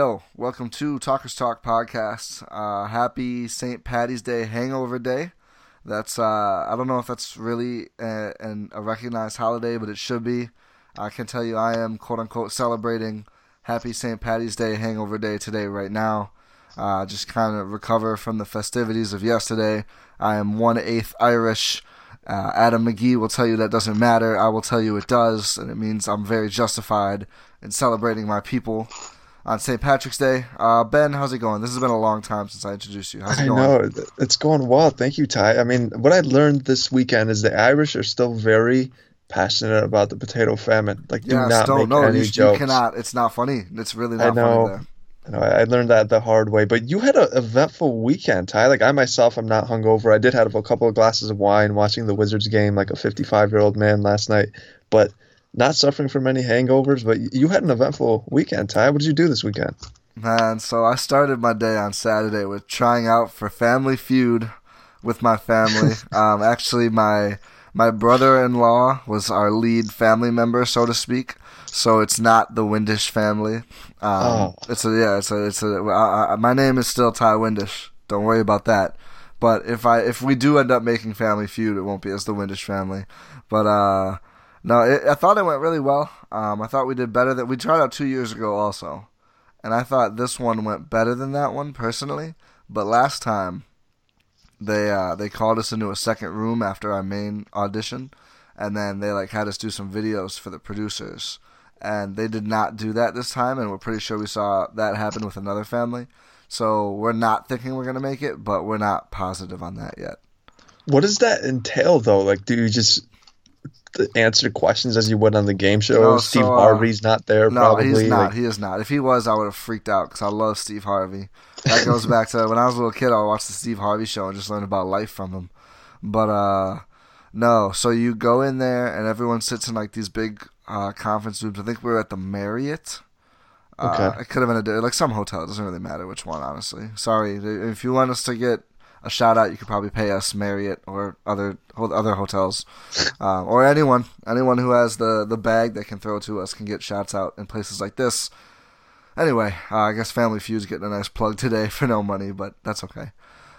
Yo, welcome to Talkers Talk podcast. Uh, happy St. Patty's Day hangover day. That's uh, I don't know if that's really a, an, a recognized holiday, but it should be. I can tell you, I am quote unquote celebrating Happy St. Patty's Day hangover day today, right now. Uh, just kind of recover from the festivities of yesterday. I am one eighth Irish. Uh, Adam McGee will tell you that doesn't matter. I will tell you it does, and it means I'm very justified in celebrating my people on St. Patrick's Day. Uh, ben, how's it going? This has been a long time since I introduced you. How's it I going? know it's going well. Thank you, Ty. I mean, what I learned this weekend is the Irish are still very passionate about the potato famine. Like, do Yeah, not don't make no, any you, you cannot. It's not funny. It's really I not know. funny there. You know, I I learned that the hard way. But you had an eventful weekend, Ty. Like I myself, I'm not hungover. I did have a couple of glasses of wine watching the Wizards game, like a 55 year old man last night. But not suffering from any hangovers. But you had an eventful weekend, Ty. What did you do this weekend? Man, so I started my day on Saturday with trying out for Family Feud with my family. um, actually, my my brother-in-law was our lead family member, so to speak. So it's not the Windish family. Um, Oh. It's a yeah. It's a it's a. I, I, my name is still Ty Windish. Don't worry about that. But if I if we do end up making Family Feud, it won't be as the Windish family. But uh, no, it, I thought it went really well. Um, I thought we did better than we tried out two years ago also and I thought this one went better than that one personally. But last time, they uh, they called us into a second room after our main audition, and then they like had us do some videos for the producers, and they did not do that this time, and we're pretty sure we saw that happen with another family. So we're not thinking we're gonna make it, but we're not positive on that yet. What does that entail, though? Like, do you just answer questions as you would on the game show? No, Steve so, uh, Harvey's not there, No, probably. he's not. Like, he is not. If he was, I would have freaked out because I love Steve Harvey. That goes back to when I was a little kid. I would watch the Steve Harvey show and just learn about life from him. But uh, no. So you go in there and everyone sits in like these big uh, conference rooms. I think we were at the Marriott. Uh, Okay. It could have been a like some hotel. It doesn't really matter which one, honestly. Sorry. If you want us to get a shout out, you could probably pay us Marriott or other other hotels, um, or anyone anyone who has the the bag that can throw to us can get shouts out in places like this. Anyway, uh, I guess Family Feud's getting a nice plug today for no money, but that's okay.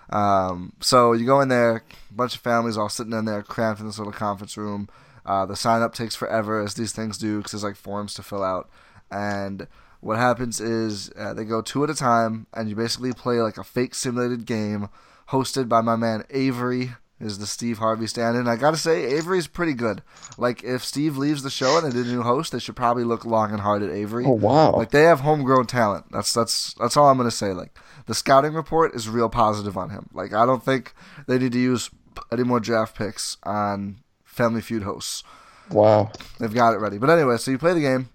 Um, so you go in there, bunch of families all sitting in there, cramped in this little conference room. Uh, the sign up takes forever, as these things do, because there's like forms to fill out. And what happens is uh, they go two at a time, and you basically play like a fake simulated game hosted by my man Avery. Is the Steve Harvey stand-in? I gotta say, Avery's pretty good. Like, if Steve leaves the show and they did a new host, they should probably look long and hard at Avery. oh wow. Like they have homegrown talent. That's that's that's all I'm gonna say. Like the scouting report is real positive on him. Like I don't think they need to use any more draft picks on Family Feud hosts. wow. They've got it ready. But anyway, so you play the game.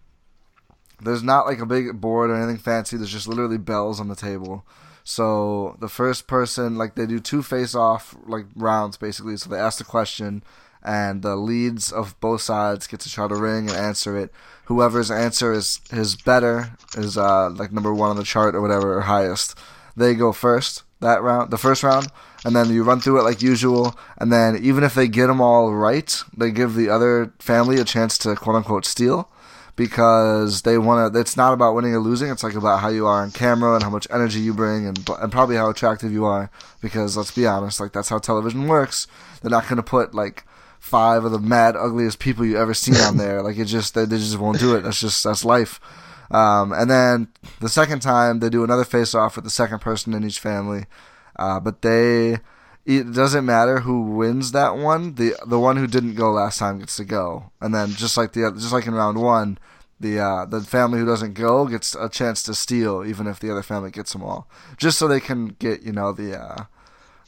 There's not like a big board or anything fancy. There's just literally bells on the table. So the first person, like they do two face-off like rounds basically. So they ask the question, and the leads of both sides get to try to ring and answer it. Whoever's answer is is better is uh like number one on the chart or whatever or highest. They go first that round, the first round, and then you run through it like usual. And then even if they get them all right, they give the other family a chance to quote unquote steal because they want to. It's not about winning or losing. It's like about how you are on camera and how much energy you bring, and and probably how attractive you are. Because let's be honest, like that's how television works. They're not going to put like five of the mad ugliest people you ever seen on there. Like it just they, they just won't do it. That's just that's life. Um, and then the second time they do another face off with the second person in each family, uh, but they it doesn't matter who wins that one. The the one who didn't go last time gets to go, and then just like the just like in round one, the uh, the family who doesn't go gets a chance to steal, even if the other family gets them all, just so they can get you know the uh,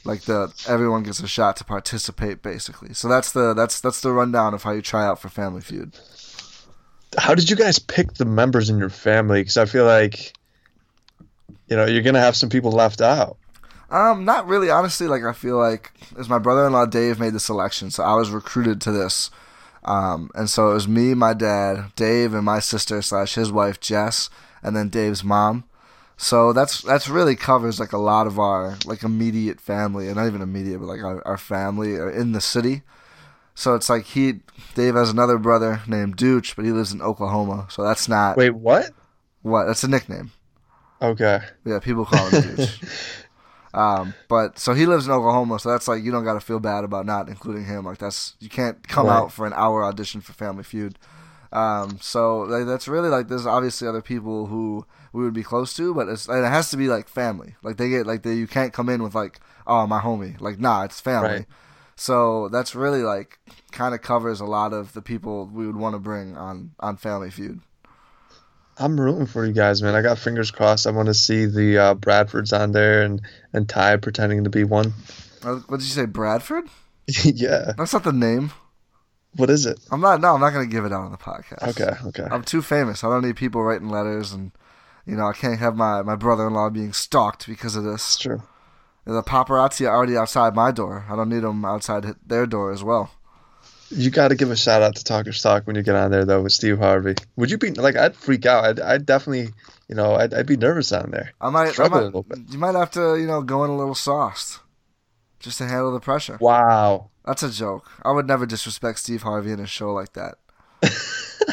like the everyone gets a shot to participate basically. So that's the that's that's the rundown of how you try out for Family Feud. How did you guys pick the members in your family? Because I feel like, you know, you're gonna have some people left out. Um, not really. Honestly, like I feel like as my brother-in-law Dave made the selection, so I was recruited to this. Um, and so it was me, my dad, Dave, and my sister slash his wife Jess, and then Dave's mom. So that's that's really covers like a lot of our like immediate family, and not even immediate, but like our, our family are in the city. So it's like he, Dave has another brother named Dooch, but he lives in Oklahoma. So that's not Wait, what? what that's a nickname. Okay. Yeah, people call him Dooch. um, but so he lives in Oklahoma, so that's like you don't got to feel bad about not including him. Like that's you can't come Right. out for an hour audition for Family Feud. Um, so like, that's really like there's obviously other people who we would be close to, but it's it has to be like family. Like they get like they you can't come in with like oh my homie. Like nah, it's family. Right. So that's really like kind of covers a lot of the people we would want to bring on on Family Feud. I'm rooting for you guys, man. I got fingers crossed. I want to see the uh, Bradfords on there and and Ty pretending to be one. What did you say, Bradford? yeah. That's not the name. What is it? I'm not. No, I'm not gonna give it out on the podcast. Okay. Okay. I'm too famous. I don't need people writing letters, and you know, I can't have my my brother-in-law being stalked because of this. It's true. The paparazzi are already outside my door. I don't need them outside their door as well. You got to give a shout out to Talkers Talk when you get on there though with Steve Harvey. Would you be like? I'd freak out. I'd, I'd definitely, you know, I'd, I'd be nervous on there. I might. I might little bit. you might have to, you know, go in a little sauced, just to handle the pressure. Wow. That's a joke. I would never disrespect Steve Harvey in a show like that.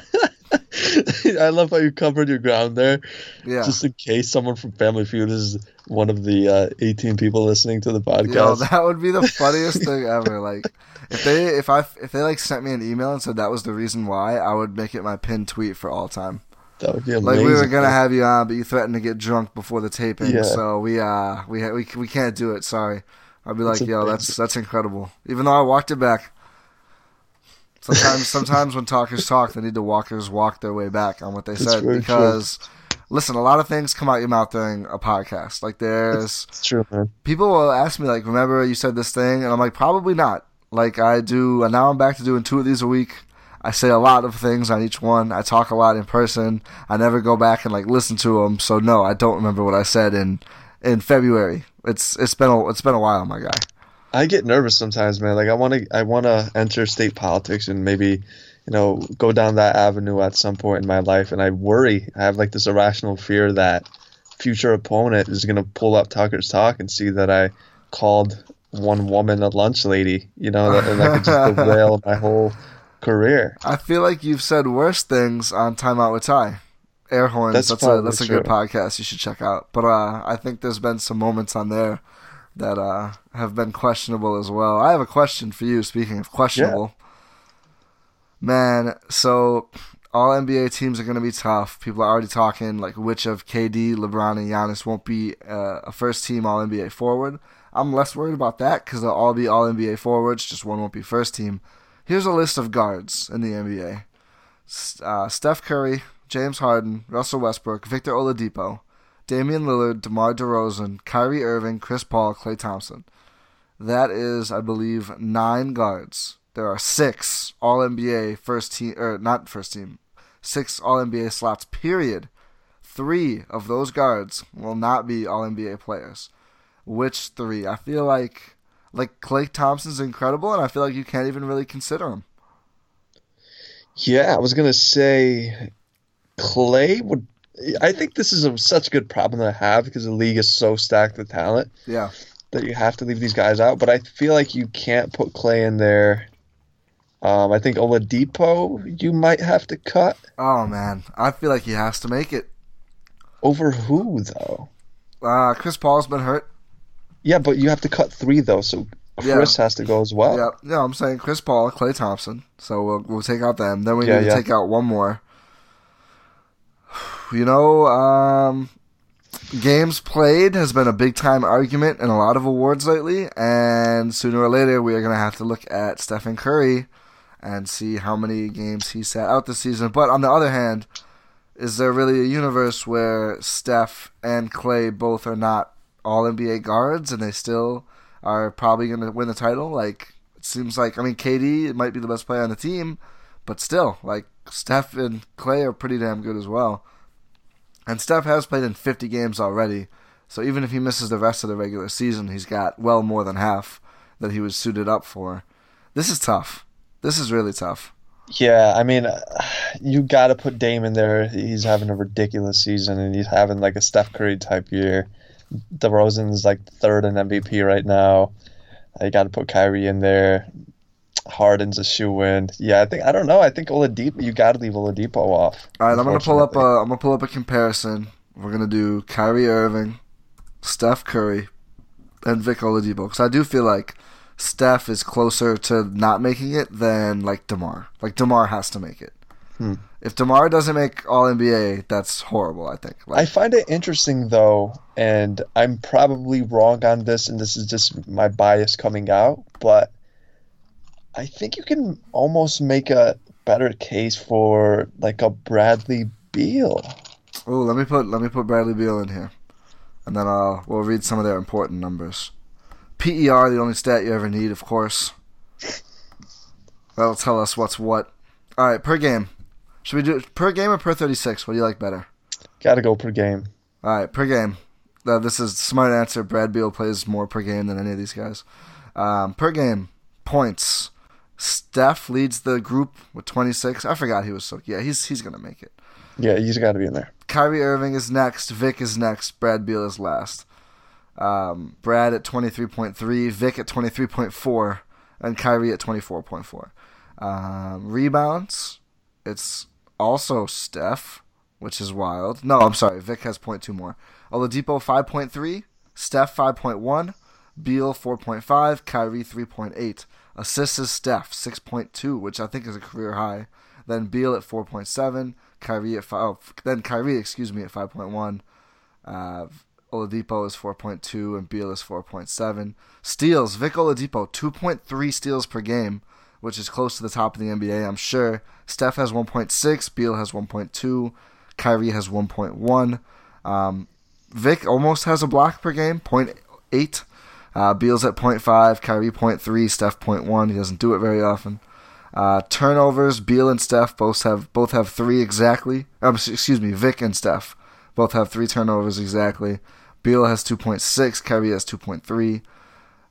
I love how you covered your ground there, Yeah. just in case someone from Family Feud is one of the uh, 18 people listening to the podcast. Yo, that would be the funniest thing ever. Like, if they if I if they like sent me an email and said that was the reason why, I would make it my pinned tweet for all time. That would be amazing. Like we were gonna have you on, but you threatened to get drunk before the taping, Yeah. so we uh we we we can't do it. Sorry. I'd be like, That's yo, amazing. that's that's incredible. Even though I walked it back. Sometimes sometimes when talkers talk, they need to walkers walk their way back on what they said very true. because. Listen, a lot of things come out your mouth during a podcast. Like there's It's true, man. people will ask me like, "Remember you said this thing?" And I'm like, "Probably not." Like I do, and now I'm back to doing two of these a week. I say a lot of things on each one. I talk a lot in person. I never go back and like listen to them. So no, I don't remember what I said in in February. It's it's been a it's been a while, my guy. I get nervous sometimes, man. Like I want to, I want to enter state politics and maybe, you know, go down that avenue at some point in my life. And I worry. I have like this irrational fear that future opponent is gonna pull up Talkers Talk and see that I called one woman a lunch lady. You know, that, and that could just derail my whole career. I feel like you've said worse things on Time Out with Ty. Air horns. That's That's, a that's a good podcast. You should check out. But uh, I think there's been some moments on there that uh, have been questionable as well. I have a question for you. Speaking of questionable, man. So all NBA teams are going to be tough. People are already talking like which of KD, LeBron, and Giannis won't be uh, a first team All NBA forward. I'm less worried about that because they'll all be All NBA forwards. Just one won't be first team. Here's a list of guards in the NBA: uh, Steph Curry, James Harden, Russell Westbrook, Victor Oladipo, Damian Lillard, DeMar DeRozan, Kyrie Irving, Chris Paul, Klay Thompson. That is, I believe, nine guards. There are six All NBA first team, or not first team, six All NBA slots. Period. Three of those guards will not be All NBA players. Which three? I feel like like Klay Thompson's incredible, and I feel like you can't even really consider him. Yeah, I was gonna say Klay would. I think this is a, such a good problem to have because the league is so stacked with talent. Yeah. that you have to leave these guys out, but I feel like you can't put Klay in there. Um, I think Oladipo you might have to cut. Oh man, I feel like he has to make it. Over who though? Uh, Chris Paul's been hurt. Yeah, but you have to cut three though, so Chris has to go as well. Yeah, no, I'm saying Chris Paul, Klay Thompson. So we'll we'll take out them. Then we Yeah, need to yeah. take out one more. You know, um, games played has been a big time argument in a lot of awards lately, and sooner or later we are gonna have to look at Stephen Curry and see how many games he sat out this season. But on the other hand, is there really a universe where Steph and Klay both are not all NBA guards and they still are probably going to win the title? Like, it seems like, I mean, KD might be the best player on the team, but still, like, Steph and Klay are pretty damn good as well. And Steph has played in 50 games already, so even if he misses the rest of the regular season, he's got well more than half that he was suited up for. This is tough. This is really tough. Yeah, I mean, uh, you got to put Dame in there. He's having a ridiculous season, and he's having like a Steph Curry type year. DeRozan's like third in MVP right now. You got to put Kyrie in there. Harden's a shoe in. Yeah, I think I don't know. I think Oladipo. You got to leave Oladipo off. All right, I'm gonna pull up a unfortunately. I'm gonna pull up a comparison we're gonna do Kyrie Irving, Steph Curry, and Vic Oladipo because I do feel like Steph is closer to not making it than like Demar. Like Demar has to make it. Hmm. If Demar doesn't make All NBA, that's horrible. I think. Like, I find it interesting though, and I'm probably wrong on this, and this is just my bias coming out, but I think you can almost make a better case for like a Bradley Beal. oh, let me put let me put Bradley Beal in here, and then I'll we'll read some of their important numbers. PER, the only stat you ever need, of course. That'll tell us what's what. All right, per game. Should we do it per game or per thirty six? What do you like better? Got to go per game. All right, per game. Uh, this is smart answer. Brad Beal plays more per game than any of these guys. Um, per game points. Steph leads the group with 26. I forgot he was so. Yeah, he's he's gonna make it. Yeah, he's got to be in there. Kyrie Irving is next. Vic is next. Brad Beal is last. Um, Brad at 23.3. Vic at 23.4. And Kyrie at 24.4. Um, rebounds. It's also Steph, which is wild. No, I'm sorry. Vic has 0.2 more. Oladipo 5.3. Steph 5.1. Beal 4.5. Kyrie 3.8. Assists is Steph 6.2, which I think is a career high. Then Beal at 4.7. Kyrie at five. Oh, then Kyrie, excuse me, at 5.1. Uh, Oladipo is 4.2 and Beal is 4.7. Steals, Vic Oladipo, 2.3 steals per game, which is close to the top of the NBA, I'm sure. Steph has 1.6, Beal has 1.2, Kyrie has 1.1. Um, Vic almost has a block per game, 0.8. Uh, Beal's at 0.5, Kyrie 0.3, Steph 0.1. He doesn't do it very often. Uh, turnovers, Beal and Steph both have both have three exactly. Um, excuse me, Vic and Steph both have three turnovers exactly. Beal has 2.6, Kyrie has 2.3.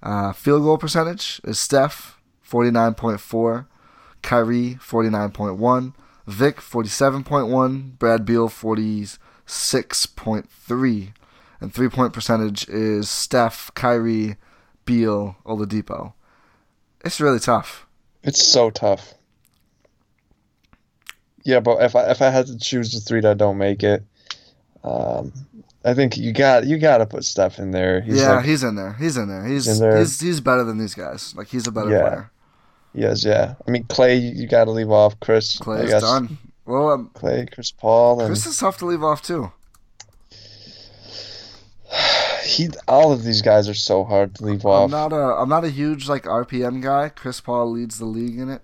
Uh, field goal percentage is Steph 49.4, Kyrie 49.1, Vic 47.1, Brad Beal 46.3, and three point percentage is Steph, Kyrie, Beal, Oladipo. It's really tough. It's so tough. Yeah, but if I if I had to choose the three that don't make it, um, I think you got you got to put Steph in there. He's yeah, like, he's in there. He's in there. He's in there. he's he's better than these guys. Like he's a better yeah. player. Yes, yeah. I mean Klay, you got to leave off Chris. Klay's done. Well, um, Klay, Chris Paul, and Chris is tough to leave off too. He, all of these guys are so hard to leave off. I'm not a, I'm not a huge like RPM guy. Chris Paul leads the league in it.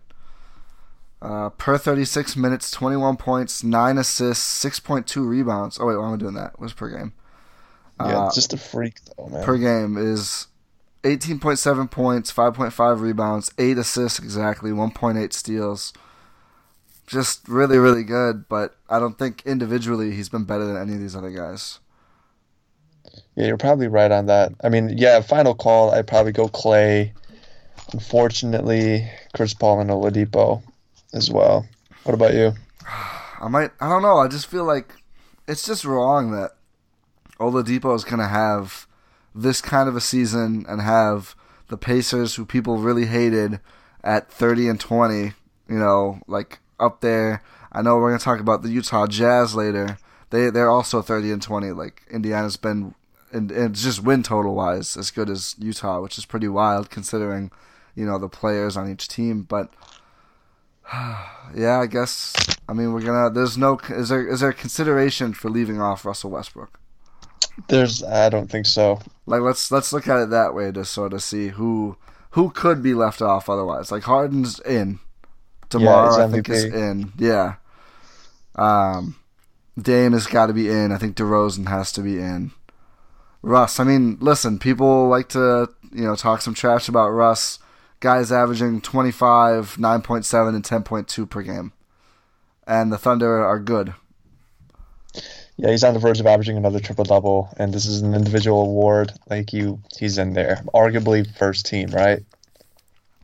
Uh, per 36 minutes, 21 points, 9 assists, 6.2 rebounds. Oh, wait, why am I doing that? What's per game? Yeah, uh, just a freak, though, man. Per game is 18.7 points, 5.5 rebounds, 8 assists exactly, 1.8 steals. Just really, really good, but I don't think individually he's been better than any of these other guys. Yeah, you're probably right on that. I mean, yeah, final call, I'd probably go Klay. Unfortunately, Chris Paul and Oladipo as well. What about you? I might. I don't know. I just feel like it's just wrong that Oladipo is going to have this kind of a season and have the Pacers, who people really hated, at 30 and 20. You know, like up there. I know we're going to talk about the Utah Jazz later. They they're also 30 and 20. Like Indiana's been, and, and just win total wise, as good as Utah, which is pretty wild considering, you know, the players on each team. But yeah, I guess. I mean, we're gonna. There's no. Is there is there consideration for leaving off Russell Westbrook? There's. I don't think so. Like let's let's look at it that way to sort of see who who could be left off otherwise. Like Harden's in. DeMar yeah, I think is in. Yeah. Um, Dame has got to be in. I think DeRozan has to be in. Russ. I mean, listen. People like to you know talk some trash about Russ guys averaging 25, 9.7, and 10.2 per game. And the Thunder are good. Yeah, he's on the verge of averaging another triple double, and this is an individual award. Like you, he's in there, arguably first team, right?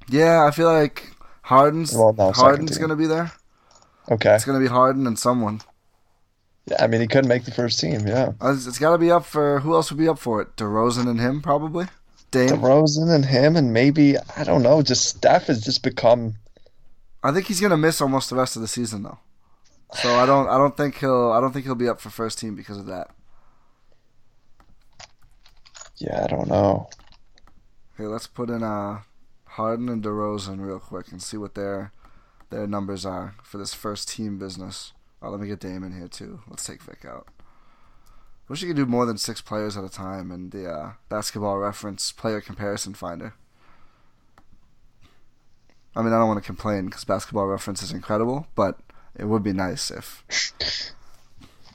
Yeah, I feel like Harden's well, no, Harden's gonna be there. Okay, it's gonna be Harden and someone. Yeah, I mean he couldn't make the first team. Yeah, uh, it's got to be up for who else would be up for it? DeRozan and him probably. Dame. DeRozan and him, and maybe I don't know. Just Steph has just become. I think he's gonna miss almost the rest of the season though. So I don't. I don't think he'll. I don't think he'll be up for first team because of that. Yeah, I don't know. Here, let's put in uh, Harden and DeRozan real quick and see what their their numbers are for this first team business. Oh, let me get Dame in here too. Let's take Vic out. Wish you could do more than six players at a time in the uh, basketball reference player comparison finder. I mean, I don't want to complain because basketball reference is incredible, but it would be nice if.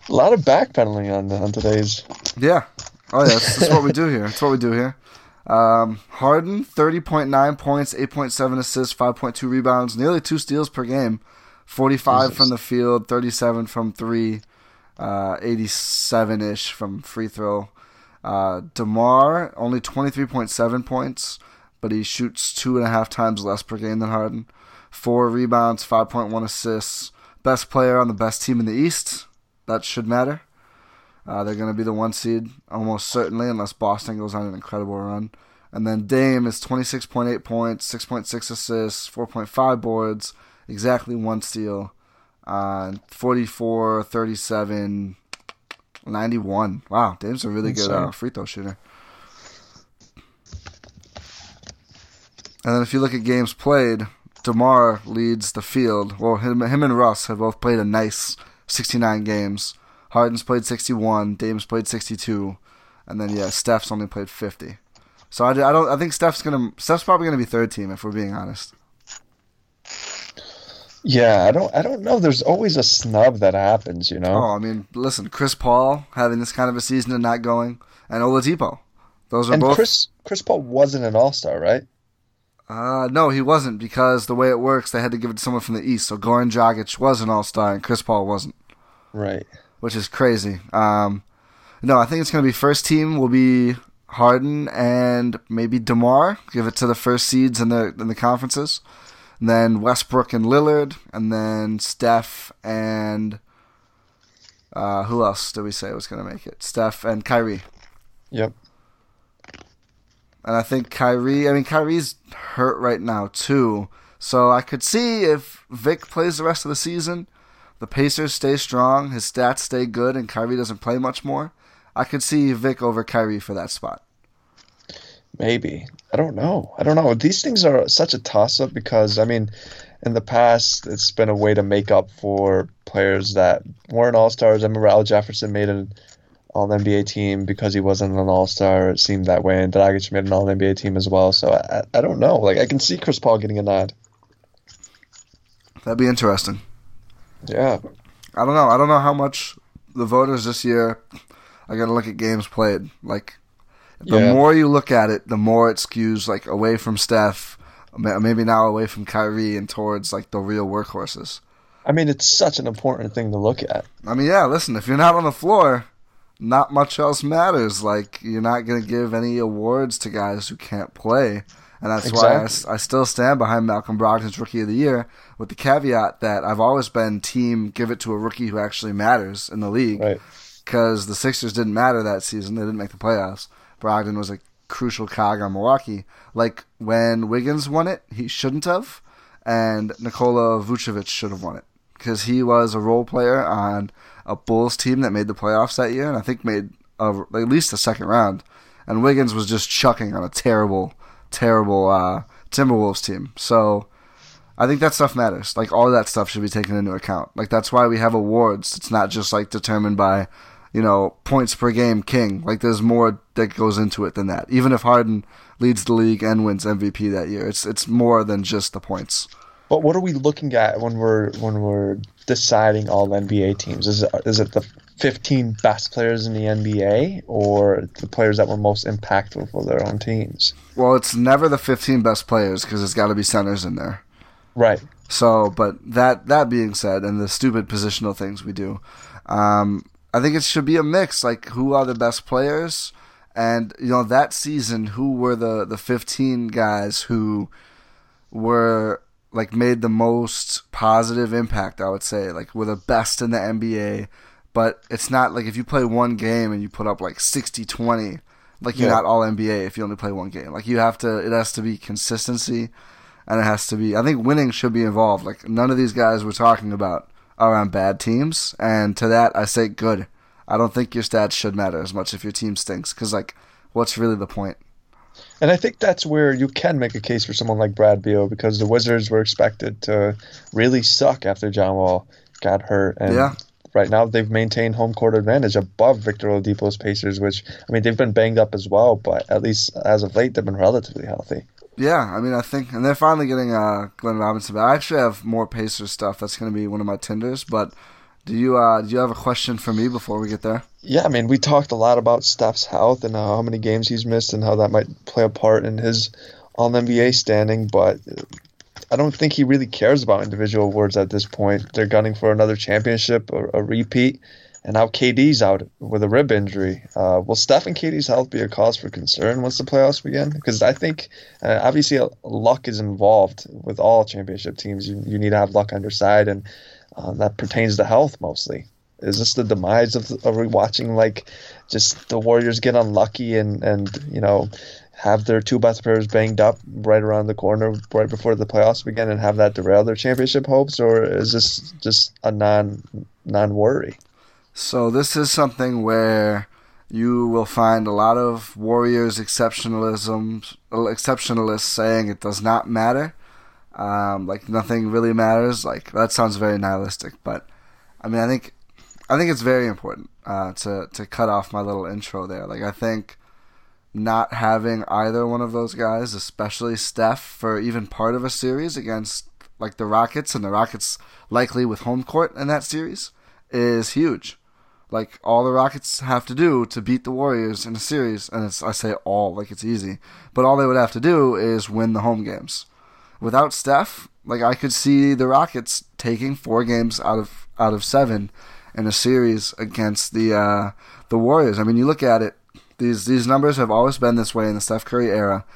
A lot of backpedaling on on today's. Yeah. Oh yeah, that's, that's what we do here. That's what we do here. Um, Harden, thirty point nine points, eight point seven assists, five point two rebounds, nearly two steals per game, forty five from the field, thirty seven from three, uh, eighty seven ish from free throw. Uh, Demar only twenty three point seven points, but he shoots two and a half times less per game than Harden. Four rebounds, five point one assists. Best player on the best team in the East. That should matter. Uh, they're going to be the one seed almost certainly, unless Boston goes on an incredible run. And then Dame is 26.8 points, 6.6 assists, 4.5 boards, exactly one steal, uh, 44, 37, 91. Wow, Dame's a really good uh, free throw shooter. And then if you look at games played, DeMar leads the field. Well, him, him and Russ have both played a nice 69 games. Harden's played 61, Dame's played 62, and then yeah, Steph's only played 50. So I, I don't. I think Steph's gonna. Steph's probably gonna be third team if we're being honest. Yeah, I don't. I don't know. There's always a snub that happens, you know. Oh, I mean, listen, Chris Paul having this kind of a season and not going, and Oladipo. Those are and both. Chris Chris Paul wasn't an All Star, right? Uh, no, he wasn't because the way it works, they had to give it to someone from the East. So Goran Dragic was an All Star and Chris Paul wasn't. Right. Which is crazy. Um, no, I think it's going to be first team will be Harden and maybe Demar. Give it to the first seeds in the in the conferences. And then Westbrook and Lillard, and then Steph and uh, who else did we say was going to make it? Steph and Kyrie. Yep. And I think Kyrie, I mean, Kyrie's hurt right now, too. So I could see if Vic plays the rest of the season, the Pacers stay strong, his stats stay good, and Kyrie doesn't play much more. I could see Vic over Kyrie for that spot. Maybe. I don't know. I don't know. These things are such a toss up because, I mean, in the past, it's been a way to make up for players that weren't all stars. I remember Al Jefferson made an All NBA team because he wasn't an All Star. It seemed that way, and Dragic made an All NBA team as well. So I, I don't know. Like I can see Chris Paul getting a nod. That'd be interesting. Yeah. I don't know. I don't know how much the voters this year. I got to look at games played. Like the Yeah. more you look at it, the more it skews like away from Steph, maybe now away from Kyrie and towards like the real workhorses. I mean, it's such an important thing to look at. I mean, yeah, listen, if you're not on the floor, not much else matters. Like, you're not going to give any awards to guys who can't play. And that's why I, I still stand behind Malcolm Brogdon's Rookie of the Year with the caveat that I've always been team give it to a rookie who actually matters in the league. Right. Because the Sixers didn't matter that season. They didn't make the playoffs. Brogdon was a crucial cog on Milwaukee. Like, when Wiggins won it, he shouldn't have. And Nikola Vucevic should have won it because he was a role player on a Bulls team that made the playoffs that year, and I think made a, at least a second round. And Wiggins was just chucking on a terrible, terrible uh, Timberwolves team. So I think that stuff matters. Like all that stuff should be taken into account. Like that's why we have awards. It's not just like determined by, you know, points per game king. Like there's more that goes into it than that. Even if Harden leads the league and wins MVP that year, it's it's more than just the points. But what are we looking at when we're when we're deciding all NBA teams? Is it is it the 15 best players in the NBA or the players that were most impactful for their own teams? Well, it's never the 15 best players because it's got to be centers in there. Right. So, but that that being said, and the stupid positional things we do, um, I think it should be a mix. Like, who are the best players, and you know that season, who were the the 15 guys who were like made the most positive impact? I would say, like, were the best in the NBA. But it's not like if you play one game and you put up like 60 20, like you're Yeah. not all NBA if you only play one game. Like you have to, it has to be consistency and it has to be. I think winning should be involved. Like none of these guys we're talking about are on bad teams, and to that I say good. I don't think your stats should matter as much if your team stinks, because like what's really the point? And I think that's where you can make a case for someone like Brad Beal because the Wizards were expected to really suck after John Wall got hurt. And yeah. right now they've maintained home court advantage above Victor Oladipo's Pacers, which, I mean, they've been banged up as well, but at least as of late, they've been relatively healthy. Yeah, I mean, I think, and they're finally getting uh, Glenn Robinson. But I actually have more Pacers stuff. That's going to be one of my tenders. But do you uh, do you have a question for me before we get there? Yeah, I mean, we talked a lot about Steph's health and how many games he's missed and how that might play a part in his All NBA standing. But I don't think he really cares about individual awards at this point. They're gunning for another championship, a, a repeat, and now KD's out with a rib injury. Uh, will Steph and KD's health be a cause for concern once the playoffs begin? Because I think uh, obviously luck is involved with all championship teams. You, you need to have luck on your side, and uh, that pertains to health mostly. Is this the demise of, are we watching like just the Warriors get unlucky and, and you know have their two best players banged up right around the corner right before the playoffs begin and have that derail their championship hopes, or is this just a non non worry? So this is something where you will find a lot of Warriors exceptionalism exceptionalists saying it does not matter. Um, like nothing really matters. Like that sounds very nihilistic, but I mean, I think I think it's very important uh, to to cut off my little intro there. Like I think not having either one of those guys, especially Steph, for even part of a series against like the Rockets and the Rockets likely with home court in that series is huge. Like all the Rockets have to do to beat the Warriors in a series, and I say all like it's easy, but all they would have to do is win the home games. Without Steph, like I could see the Rockets taking four games out of out of seven in a series against the uh, the Warriors. I mean, you look at it; these these numbers have always been this way in the Steph Curry era.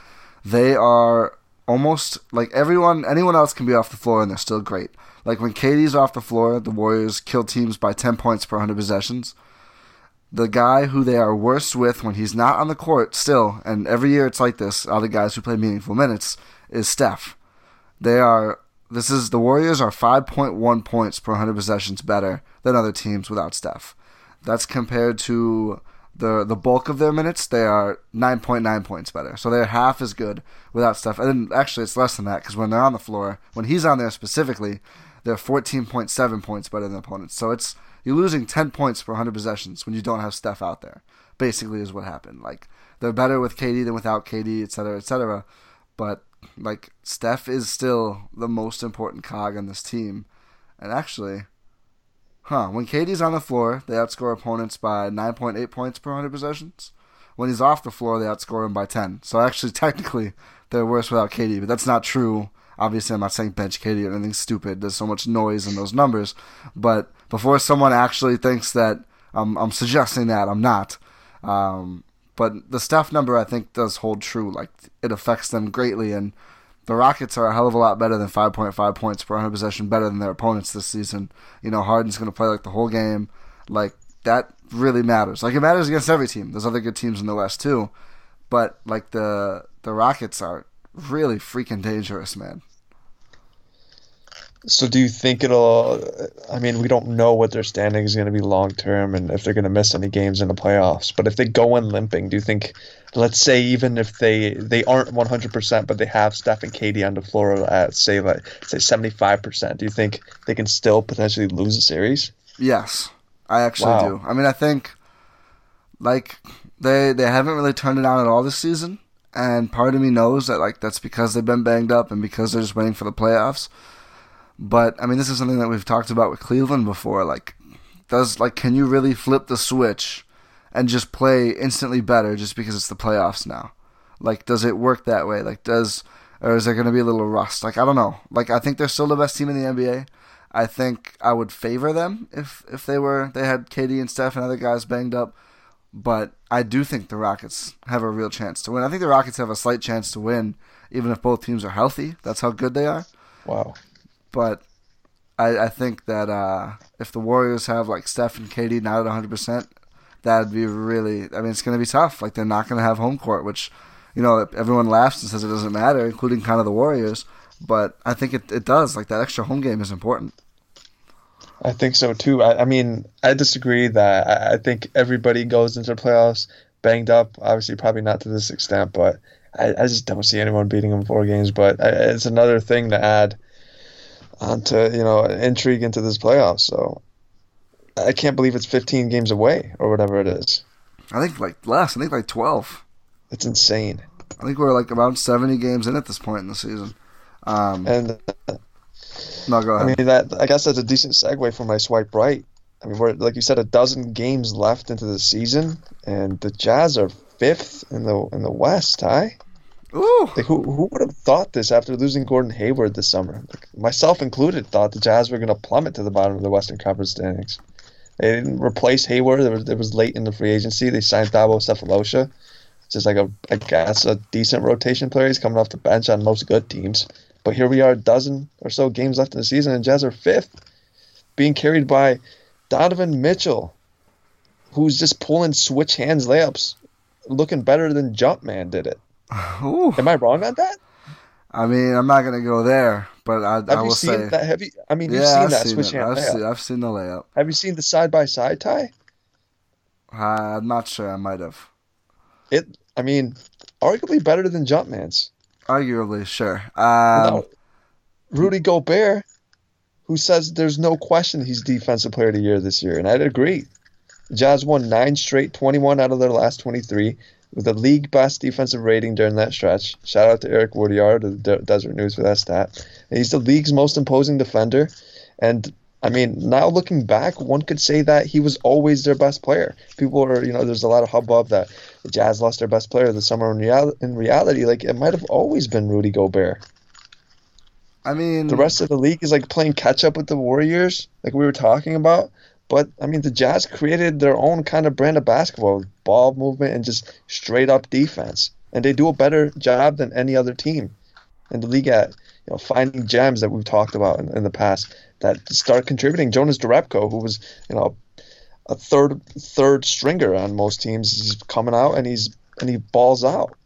They are almost like everyone, anyone else can be off the floor and they're still great. Like when KD's off the floor, the Warriors kill teams by 10 points per 100 possessions. The guy who they are worst with when he's not on the court still, and every year it's like this, all the guys who play meaningful minutes, is Steph. They are, this is, the Warriors are 5.1 points per 100 possessions better than other teams without Steph. That's compared to the the bulk of their minutes, they are 9.9 points better. So they're half as good without Steph. And actually, it's less than that because when they're on the floor, when he's on there specifically, they're 14.7 points better than opponents. So it's you're losing 10 points per 100 possessions when you don't have Steph out there. Basically, is what happened. Like they're better with KD than without KD, et cetera, et cetera. But like Steph is still the most important cog on this team. And actually, huh? When KD's on the floor, they outscore opponents by 9.8 points per 100 possessions. When he's off the floor, they outscore him by 10. So actually, technically, they're worse without KD, but that's not true Obviously, I'm not saying bench KD or anything stupid. There's so much noise in those numbers. But before someone actually thinks that I'm, I'm suggesting that, I'm not. Um, but the Steph number, I think, does hold true. Like, it affects them greatly. And the Rockets are a hell of a lot better than 5.5 points per 100 possession, better than their opponents this season. You know, Harden's going to play like the whole game. Like, that really matters. Like, it matters against every team. There's other good teams in the West, too. But, like, the, the Rockets are really freaking dangerous, man. So do you think it'll? I mean, we don't know what their standing is going to be long term, and if they're going to miss any games in the playoffs. But if they go in limping, do you think? Let's say even if they they aren't one hundred percent, but they have Steph and KD on the floor at say like say seventy five percent. Do you think they can still potentially lose a series? Yes, I actually wow. do. I mean, I think like they they haven't really turned it on at all this season, and part of me knows that like that's because they've been banged up and because they're just waiting for the playoffs. But I mean, this is something that we've talked about with Cleveland before. Like, does like can you really flip the switch and just play instantly better just because it's the playoffs now? Like, does it work that way? Like, does or is there going to be a little rust? Like, I don't know. Like, I think they're still the best team in the NBA. I think I would favor them if if they were they had KD and Steph and other guys banged up. But I do think the Rockets have a real chance to win. I think the Rockets have a slight chance to win, even if both teams are healthy. That's how good they are. Wow. But I, I think that uh, if the Warriors have like Steph and KD not at 100, percent that'd be really. I mean, it's going to be tough. Like they're not going to have home court, which you know everyone laughs and says it doesn't matter, including kind of the Warriors. But I think it it does. Like that extra home game is important. I think so too. I, I mean, I disagree that I, I think everybody goes into the playoffs banged up. Obviously, probably not to this extent, but I, I just don't see anyone beating them four games. But I, it's another thing to add onto you know intrigue into this playoffs. So I can't believe it's 15 games away or whatever it is. I think like less. I think like 12. It's insane. I think we're like around 70 games in at this point in the season. Um, And no, go I mean that I guess that's a decent segue for my swipe right. I mean, we're like you said, a dozen games left into the season, and the Jazz are fifth in the in the West. Ty, Ooh, like who who would have thought this after losing Gordon Hayward this summer? Like, myself included, thought the Jazz were going to plummet to the bottom of the Western Conference standings. They didn't replace Hayward. It was, it was late in the free agency. They signed Thabo Sefolosha, just like a I guess a decent rotation player. He's coming off the bench on most good teams. But here we are, a dozen or so games left in the season, and Jazz are fifth, being carried by Donovan Mitchell, who's just pulling switch hands layups, looking better than Jumpman did it. ooh. Am I wrong on that? I mean, I'm not gonna go there, but I, Have I you will seen say, that? Have you? I mean, you've seen I've that seen switch it. hand I've layup. seen, I've seen the layup. Have you seen the side by side Ty? Uh, I'm not sure. I might have. It. I mean, arguably better than Jumpman's. Arguably, sure. Um, Rudy Gobert, who says there's no question he's defensive player of the year this year, and I'd agree. The Jazz won nine straight, 21 out of their last 23, with the league best defensive rating during that stretch. Shout out to Eric Woodyard of the De- Deseret News for that stat. And he's the league's most imposing defender, and I mean, now looking back, one could say that he was always their best player. People are, you know, there's a lot of hubbub that the Jazz lost their best player this summer. In, real- in reality, like it might have always been Rudy Gobert. I mean, The rest of the league is like playing catch up with the Warriors, like we were talking about. But I mean, the Jazz created their own kind of brand of basketball, with ball movement and just straight up defense, and they do a better job than any other team in the league at you know finding gems that we've talked about in, in the past that start contributing. Jonas Jerebko, who was you know a third third stringer on most teams, is coming out and he's and he balls out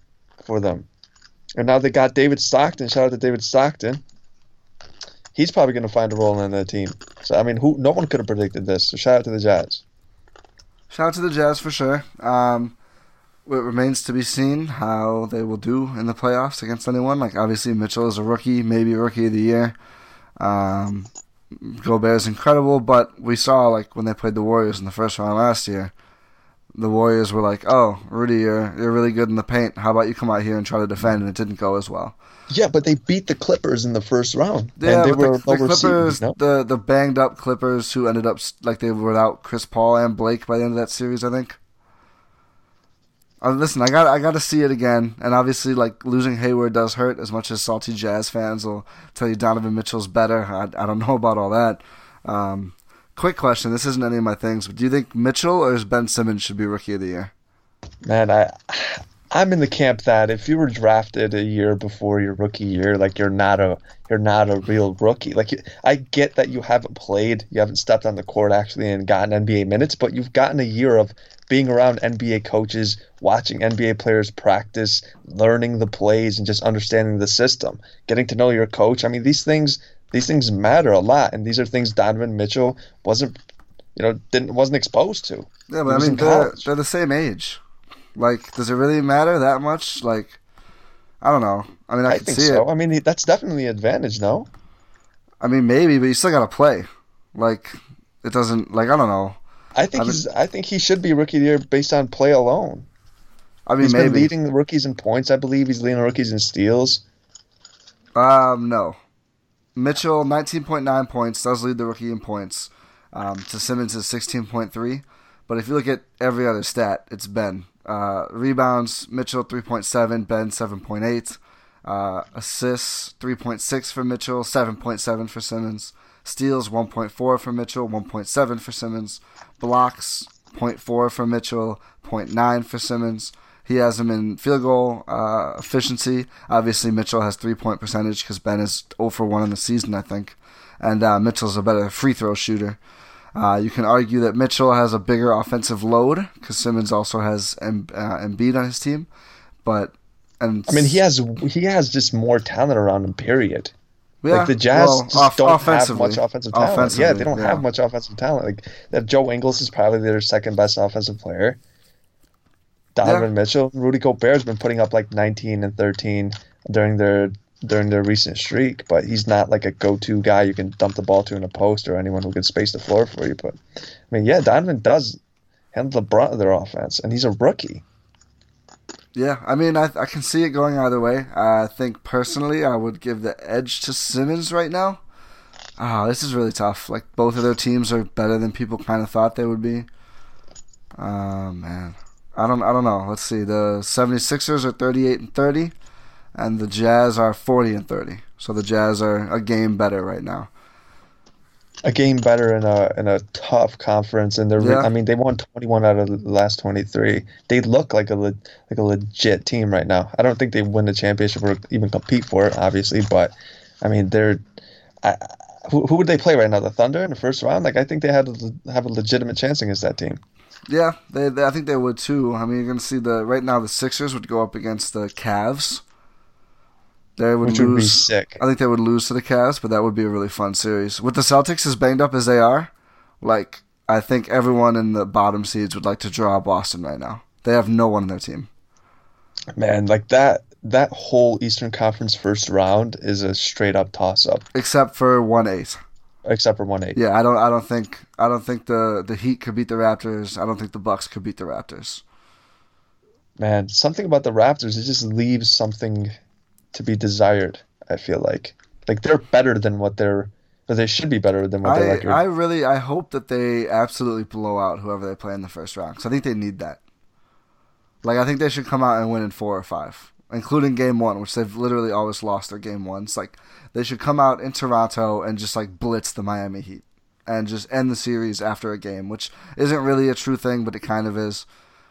for them. And now they got David Stockton. Shout out to David Stockton he's probably going to find a role in the team. So I mean, who? No one could have predicted this. So shout out to the Jazz. Shout out to the Jazz for sure. Um, it remains to be seen how they will do in the playoffs against anyone. Like obviously Mitchell is a rookie, maybe rookie of the year. Um, Gobert is incredible, but we saw like when they played the Warriors in the first round last year, the Warriors were like, "Oh, Rudy, you're you're really good in the paint. How about you come out here and try to defend?" And it didn't go as well. Yeah, but they beat the Clippers in the first round, Yeah, and they but were the, the Clippers, the the banged up Clippers, who ended up like they were without Chris Paul and Blake by the end of that series, I think. Uh, listen, I got I got to see it again, and obviously, like losing Hayward does hurt. As much as salty Jazz fans will tell you Donovan Mitchell's better, I, I don't know about all that. Um, quick question: This isn't any of my things, but do you think Mitchell or Ben Simmons should be Rookie of the Year? Man, I I'm in the camp that if you were drafted a year before your rookie year, like you're not a you're not a real rookie. Like I get that you haven't played, you haven't stepped on the court actually and gotten NBA minutes, but you've gotten a year of being around NBA coaches, watching NBA players practice, learning the plays and just understanding the system, getting to know your coach. I mean, these things these things matter a lot and these are things Donovan Mitchell wasn't you know, didn't wasn't exposed to. Yeah, but I mean they're they're the same age. Like, does it really matter that much? Like, I don't know. I mean, I, I can think see so. it. I mean, that's definitely an advantage, no? I mean, maybe, but you still got to play. Like, it doesn't. Like, I don't know. I think I he's. I think he should be rookie of the year based on play alone. I mean, He's maybe. been leading the rookies in points. I believe he's leading rookies in steals. Um, no. Mitchell, 19.9 points, does lead the rookie in points. Um, to Simmons is 16.3. But if you look at every other stat, it's Ben. Uh, rebounds, Mitchell 3.7, Ben 7.8. Uh, assists, 3.6 for Mitchell, 7.7 for Simmons. Steals, 1.4 for Mitchell, 1.7 for Simmons. Blocks, 0.4 for Mitchell, 0.9 for Simmons. He has him in field goal uh, efficiency. Obviously, Mitchell has three point percentage because Ben is 0 for 1 in the season, I think. And uh, Mitchell's a better free throw shooter. Uh, you can argue that Mitchell has a bigger offensive load because Simmons also has M- uh, Embiid on his team. But and I mean, he has he has just more talent around him. Period. yeah, like the Jazz well, just off- don't have much offensive talent. Yeah, they don't yeah. have much offensive talent. Like that, Joe Ingles is probably their second best offensive player. Donovan Mitchell, Rudy Gobert's been putting up like 19 and 13 during their during their recent streak, but he's not like a go-to guy you can dump the ball to in a post or anyone who can space the floor for you. But I mean, yeah, Donovan does handle the brunt of their offense, and he's a rookie. Yeah, I mean, I, I can see it going either way. I think personally, I would give the edge to Simmons right now. Ah, oh, this is really tough. Like both of their teams are better than people kind of thought they would be. Oh man. I don't I don't know. Let's see. The 76ers are 38 and 30 and the Jazz are 40 and 30. So the Jazz are a game better right now. A game better in a in a tough conference, and they're yeah. I mean they won 21 out of the last 23. They look like a le, like a legit team right now. I don't think they win the championship or even compete for it, obviously, but I mean they're. I, who, who would they play right now? The Thunder in the first round? Like I think they had have a legitimate chance against that team. Yeah, they, they, I think they would too. I mean, you're gonna see the right now the Sixers would go up against the Cavs. They would Which lose. Would be sick. I think they would lose to the Cavs, but that would be a really fun series. With the Celtics as banged up as they are, like I think everyone in the bottom seeds would like to draw Boston right now. They have no one in their team. Man, like that that whole Eastern Conference first round is a straight up toss up. Except for one eight. Except for one eight. Yeah, I don't I don't think I don't think the the Heat could beat the Raptors. I don't think the Bucks could beat the Raptors. Man, something about the Raptors, it just leaves something to be desired. I feel like like they're better than what they're. But they should be better than what I, they're like. I really I hope that they absolutely blow out whoever they play in the first round because I think they need that. Like I think they should come out and win in four or five, including game one, which they've literally always lost their game ones. Like they should come out in Toronto and just like blitz the Miami Heat and just end the series after a game, which isn't really a true thing, but it kind of is.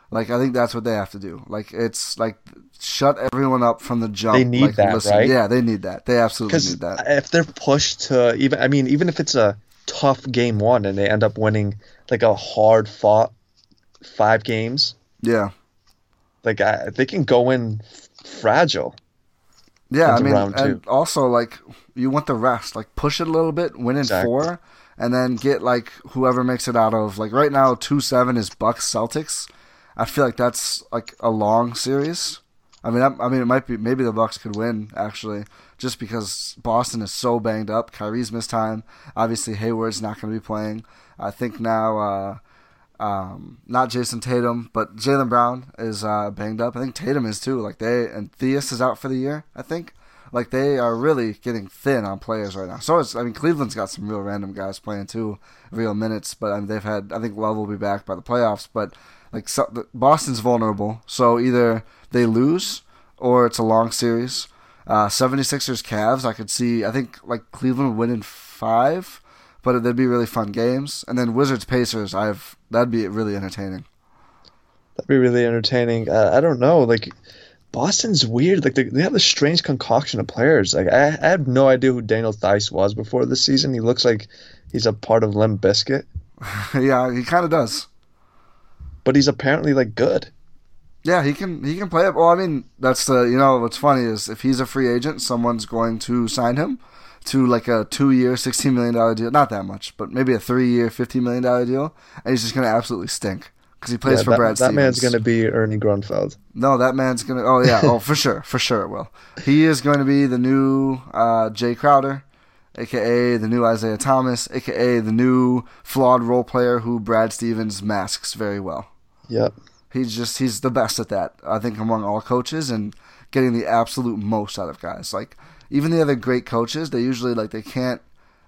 Like I think that's what they have to do. Like it's like shut everyone up from the jump. They need like, that, listen. right? Yeah, they need that. They absolutely need that. If they're pushed to even, I mean, even if it's a tough game one and they end up winning like a hard fought five games. Yeah. Like I, they can go in fragile. Yeah, I mean, and also like you want the rest. Like push it a little bit, win in exactly. four, and then get like whoever makes it out of like right now two seven is Bucks Celtics. I feel like that's like a long series. I mean, I, I, mean, it might be maybe the Bucks could win actually, just because Boston is so banged up. Kyrie's missed time. Obviously, Hayward's not going to be playing. I think now, uh, um, not Jayson Tatum, but Jaylen Brown is uh, banged up. I think Tatum is too. Like they and Theis is out for the year. I think. Like they are really getting thin on players right now. So it's I mean Cleveland's got some real random guys playing too, real minutes. But I mean, they've had I think Love will be back by the playoffs. But like so, Boston's vulnerable, so either they lose or it's a long series. Uh, 76ers Cavs, I could see. I think like Cleveland would win in five, but they'd be really fun games. And then Wizards Pacers, I've that'd be really entertaining. That'd be really entertaining. Uh, I don't know, like Boston's weird. Like they, they have a strange concoction of players. Like I, I have no idea who Daniel Theis was before this season. He looks like he's a part of Limp Bizkit. yeah, he kind of does but he's apparently like good. Yeah, he can he can play it. Well, I mean, that's the you know what's funny is if he's a free agent, someone's going to sign him to like a two year, sixteen million dollar deal. Not that much, but maybe a three year, fifteen million dollar deal, and he's just going to absolutely stink because he plays yeah, for that, Brad. That Stevens. man's going to be Ernie Grunfeld. No, that man's going to. Oh yeah, oh for sure, for sure it will. He is going to be the new uh, Jae Crowder aka the new Isaiah Thomas, aka the new flawed role player who Brad Stevens masks very well. Yep. He's just he's the best at that. I think among all coaches and getting the absolute most out of guys. Like even the other great coaches, they usually like they can't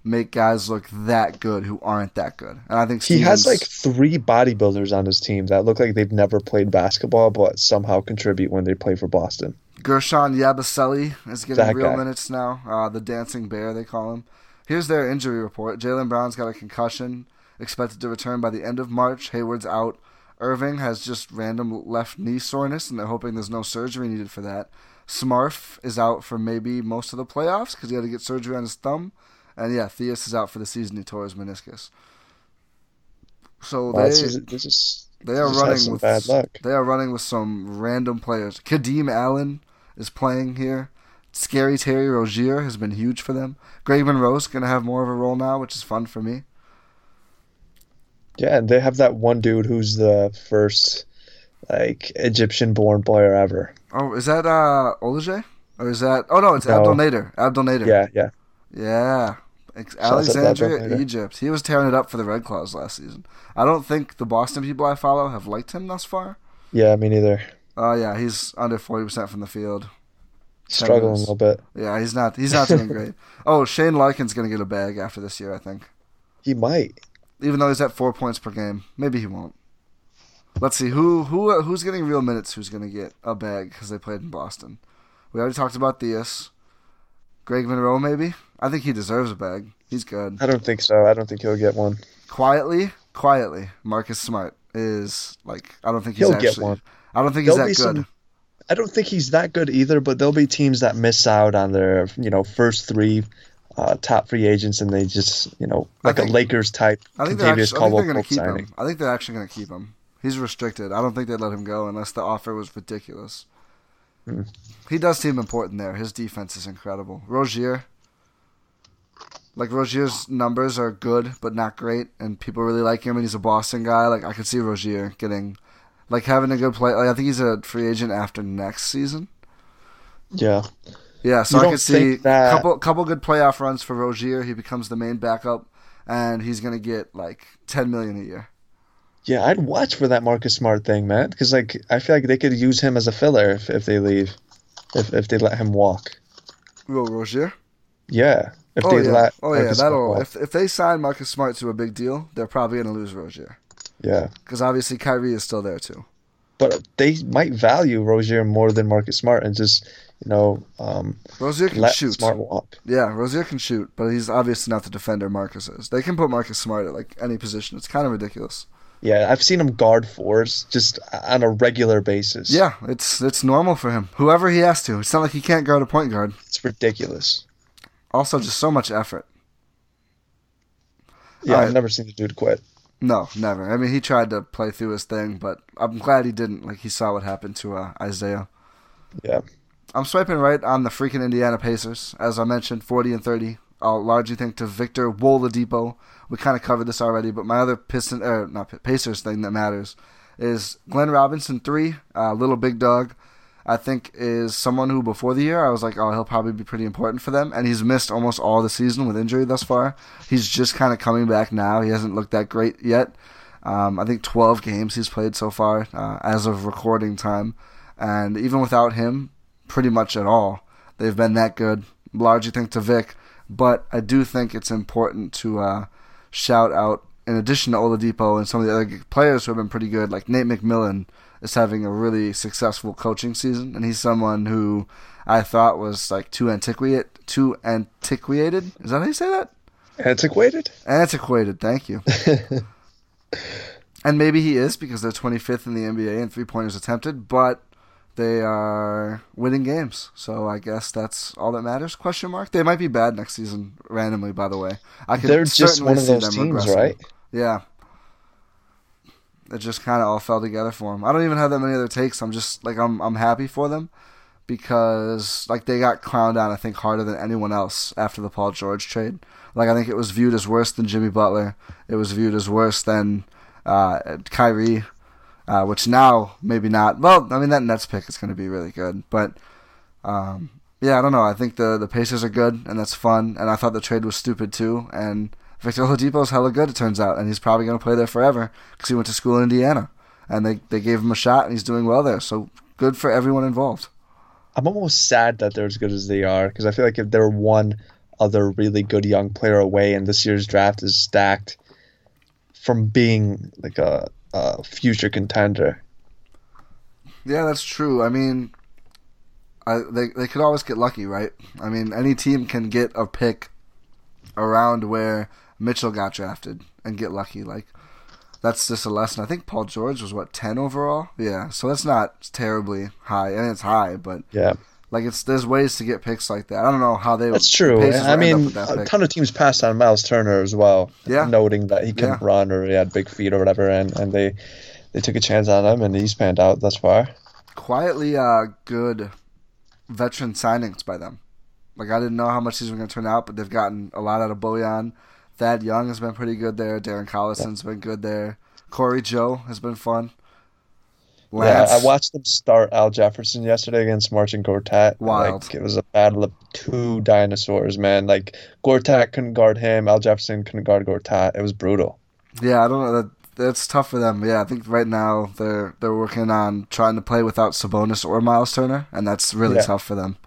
make guys look that good who aren't that good. And I think Stevens, he has like three bodybuilders on his team that look like they've never played basketball but somehow contribute when they play for Boston. Guerschon Yabusele is getting that real guy. minutes now. Uh, the dancing bear they call him. Here's their injury report. Jaylen Brown's got a concussion, expected to return by the end of March. Hayward's out Irving has just random left knee soreness, and they're hoping there's no surgery needed for that. Smart is out for maybe most of the playoffs because he had to get surgery on his thumb. And yeah, Theis is out for the season. He tore his meniscus. So they just, just, they are running with. They are running with some random players. Kadeem Allen is playing here. Scary Terry Rozier has been huge for them. Greg Monroe's going to have more of a role now, which is fun for me. Yeah, and they have that one dude who's the first like Egyptian-born player ever. Oh, is that uh Olajay? Or is that? Oh no, it's No. Abdel Nader. Abdel Nader. Yeah, yeah. Yeah. Ex- Shouts out to Abdel Alexandria, Egypt. He was tearing it up for the Red Claws last season. I don't think the Boston people I follow have liked him thus far. Yeah, me neither. Oh yeah, he's under forty percent from the field. Struggling a little bit. Yeah, he's not. He's not doing great. Oh, Shane Larkin's gonna get a bag after this year, I think. He might. Even though he's at four points per game, maybe he won't. Let's see who who who's getting real minutes. Who's gonna get a bag because they played in Boston? We already talked about Theis. Greg Monroe, maybe. I think he deserves a bag. He's good. I don't think so. I don't think he'll get one. Quietly, quietly, Marcus Smart is like I don't think he's He'll actually. I don't think he's that good. some- I don't think he's that good either, but there'll be teams that miss out on their, you know, first three uh, top free agents, and they just, you know, like think- a Lakers type I think they're actually, I think they're gonna keep signing. him. I think they're actually gonna keep him. He's restricted. I don't think they'd let him go unless the offer was ridiculous. Hmm. He does seem important there. His defense is incredible. Rozier, like Rozier's numbers are good but not great, and people really like him. And he's a Boston guy. Like I could see Rozier getting, like having a good play. Like, I think he's a free agent after next season. Yeah. Yeah, so You I could see that- couple couple good playoff runs for Rozier. He becomes the main backup, and he's gonna get like ten million a year. Yeah, I'd watch for that Marcus Smart thing, man, because like I feel like they could use him as a filler if, if they leave, if if they let him walk. Will Rozier? Yeah, if Oh they yeah, let oh yeah. Marcus That'll if if they sign Marcus Smart to a big deal, they're probably gonna lose Rozier yeah, because obviously Kyrie is still there too. but they might value Rozier more than Marcus Smart and just you know um, Rozier can let shoot. Smart walk. Yeah, Rozier can shoot, but he's obviously not the defender Marcus is. They can put Marcus Smart at like any position. It's kind of ridiculous. Yeah, I've seen him guard fours just on a regular basis. Yeah, it's it's normal for him. Whoever he has to. It's not like he can't guard a point guard. it's ridiculous. Also, just so much effort. Yeah, Alright. I've never seen the dude quit. No, never. I mean, he tried to play through his thing, but I'm glad he didn't. Like he saw what happened to uh, Isaiah. Yeah, I'm swiping right on the freaking Indiana Pacers. As I mentioned, 40 and 30. I'll largely thank to Victor Oladipo. We kind of covered this already, but my other Piston, er, not Pacers thing that matters is Glenn Robinson, three, uh, little big dog. I think is someone who before the year I was like, oh, he'll probably be pretty important for them, and he's missed almost all the season with injury thus far. He's just kind of coming back now. He hasn't looked that great yet. Um, I think 12 games he's played so far uh, as of recording time, and even without him, pretty much at all, they've been that good. Largely thanks to Vic, but I do think it's important to uh, shout out, in addition to Oladipo and some of the other players who have been pretty good, like Nate McMillan is having a really successful coaching season, and he's someone who I thought was like too antiquated. Too antiquated? Is that how you say that? antiquated. Antiquated. Thank you. and maybe he is because they're 25th in the NBA in three pointers attempted, but they are winning games. So I guess that's all that matters. Question mark. They might be bad next season randomly. By the way, I could They're just one of those teams, regressing. right? Yeah. It just kind of all fell together for them. I don't even have that many other takes. I'm just like I'm I'm happy for them because like they got clowned on I think harder than anyone else after the Paul George trade. Like I think it was viewed as worse than Jimmy Butler. It was viewed as worse than uh, Kyrie, uh, which now maybe not. Well, I mean that Nets pick is going to be really good, but um, yeah, I don't know. I think the the Pacers are good and that's fun. And I thought the trade was stupid too. And Victor Oladipo's hella good, it turns out, and he's probably going to play there forever because he went to school in Indiana, and they they gave him a shot, and he's doing well there. So good for everyone involved. I'm almost sad that they're as good as they are because I feel like if they're one other really good young player away, and this year's draft is stacked from being like a, a future contender. Yeah, that's true. I mean, I, they they could always get lucky, right? I mean, any team can get a pick around where Mitchell got drafted and get lucky. Like that's just a lesson. I think Paul George was what ten overall. Yeah, so that's not terribly high. I mean, it's high, but Yeah, like it's there's ways to get picks like that. I don't know how they. that's true. I will end up mean, a ton of teams passed on Miles Turner as well, Yeah. noting that he couldn't Yeah. run or he had big feet or whatever, and, and they they took a chance on him, and he's panned out thus far. quietly uh, good veteran signings by them. Like I didn't know how much these were going to turn out, but they've gotten a lot out of Bojan. Thad Young has been pretty good there. Darren Collison's been good there. Corey Joe has been fun. Lance. Yeah, I watched them start Al Jefferson yesterday against Marcin Gortat. Wild. Like, it was a battle of two dinosaurs, man. Like Gortat couldn't guard him, Al Jefferson couldn't guard Gortat. It was brutal. Yeah, I don't know. That that's tough for them. Yeah, I think right now they're they're working on trying to play without Sabonis or Miles Turner, and that's really Yeah. tough for them.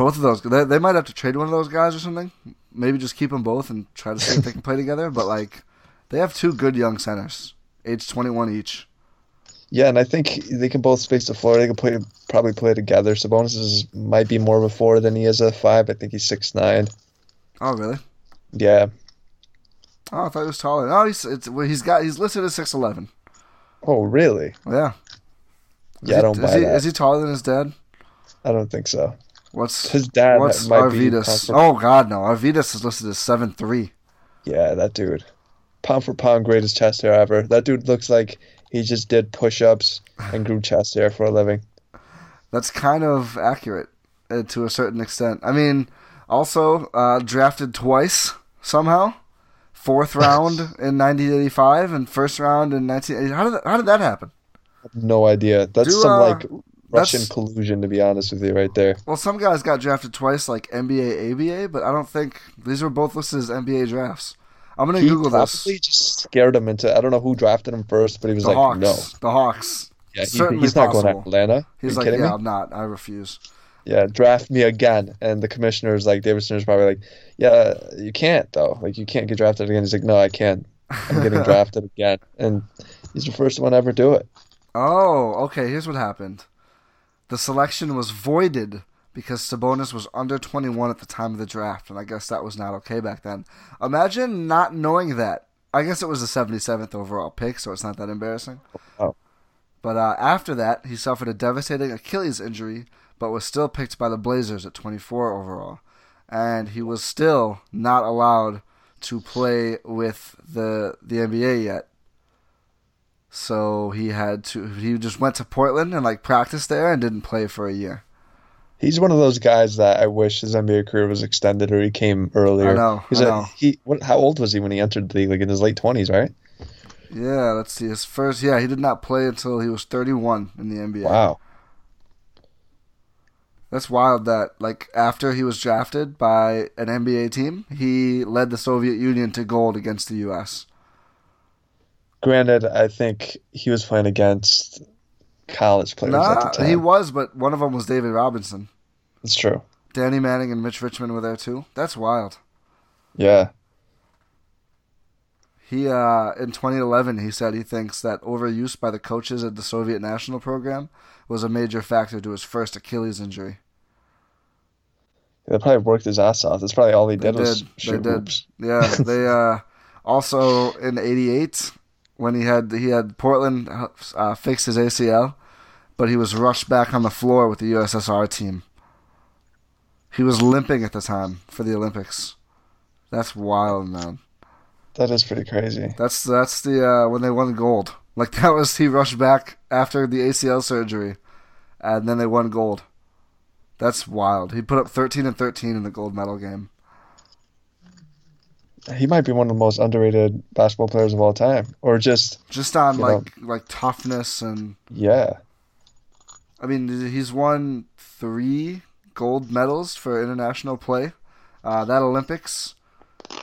Both of those, they, they might have to trade one of those guys or something. Maybe just keep them both and try to see if they can play together. But like, they have two good young centers, age twenty one each. Yeah, and I think they can both space the floor. They can play probably play together. Sabonis is, might be more of a four than he is a five. I think he's six nine. Oh really? Yeah. Oh, I thought he was taller. No, he's it's well, he's got he's listed as six eleven. Oh, really? Yeah. Is Yeah, I don't is buy he, that. Is he taller than his dad? I don't think so. What's His dad What's might be Arvydas? Oh God, no! Arvydas is listed as seven three. Yeah, that dude. Pound for pound, greatest chest hair ever. That dude looks like he just did push ups and grew chest hair for a living. That's kind of accurate uh, to a certain extent. I mean, also uh, drafted twice somehow, fourth round in 1985 and first round in 1980. How did that, how did that happen? No idea. That's Do, some uh, like Russian that's- collusion, to be honest with you, right there. Well, some guys got drafted twice, like NBA, ABA, but I don't think these were both listed as NBA drafts. I'm gonna He Google this. probably just scared him into. I don't know who drafted him first, but he was The like, Hawks. no. The Hawks. Yeah, he- he's not going to Atlanta. He's like, yeah, me? I'm not. I refuse. Yeah, draft me again. And the commissioner's like, David Stern's probably like, yeah, you can't though. Like, you can't get drafted again. He's like, no, I can't. I'm getting drafted again. And he's the first one to ever do it. Oh, okay. Here's what happened. The selection was voided because Sabonis was under 21 at the time of the draft, and I guess that was not okay back then. Imagine not knowing that. I guess it was the 77th overall pick, so it's not that embarrassing. Oh. But uh, after that, he suffered a devastating Achilles injury, but was still picked by the Blazers at 24 overall. And he was still not allowed to play with the the NBA yet. So he had to. He just went to Portland and like practiced there and didn't play for a year. He's one of those guys that I wish his NBA career was extended or he came earlier. I know, He's I a- know. he what how old was he when he entered the league? Like in his late twenties, right? Yeah, let's see. His first. Yeah, he did not play until he was 31 in the NBA. Wow. That's wild. That like after he was drafted by an NBA team, he led the Soviet Union to gold against the U.S. Granted, I think he was playing against college players at the time. he was, but one of them was David Robinson. It's true. Danny Manning and Mitch Richmond were there too. That's wild. Yeah. He uh, in 2011 he said he thinks that overuse by the coaches at the Soviet national program was a major factor to his first Achilles injury. They probably worked his ass off. That's probably all he They did was did. They did. hoops. Yeah, they uh, also in '88 when he had he had Portland uh, fix his ACL, but he was rushed back on the floor with the USSR team. He was limping at the time for the Olympics. That's wild, man. That is pretty crazy. That's that's the uh, when they won gold. Like that was he rushed back after the ACL surgery, and then they won gold. That's wild. He put up 13 and 13 in the gold medal game. He might be one of the most underrated basketball players of all time. Or just Just on You know. like like toughness and yeah. I mean, he's won three gold medals for international play. Uh, that Olympics,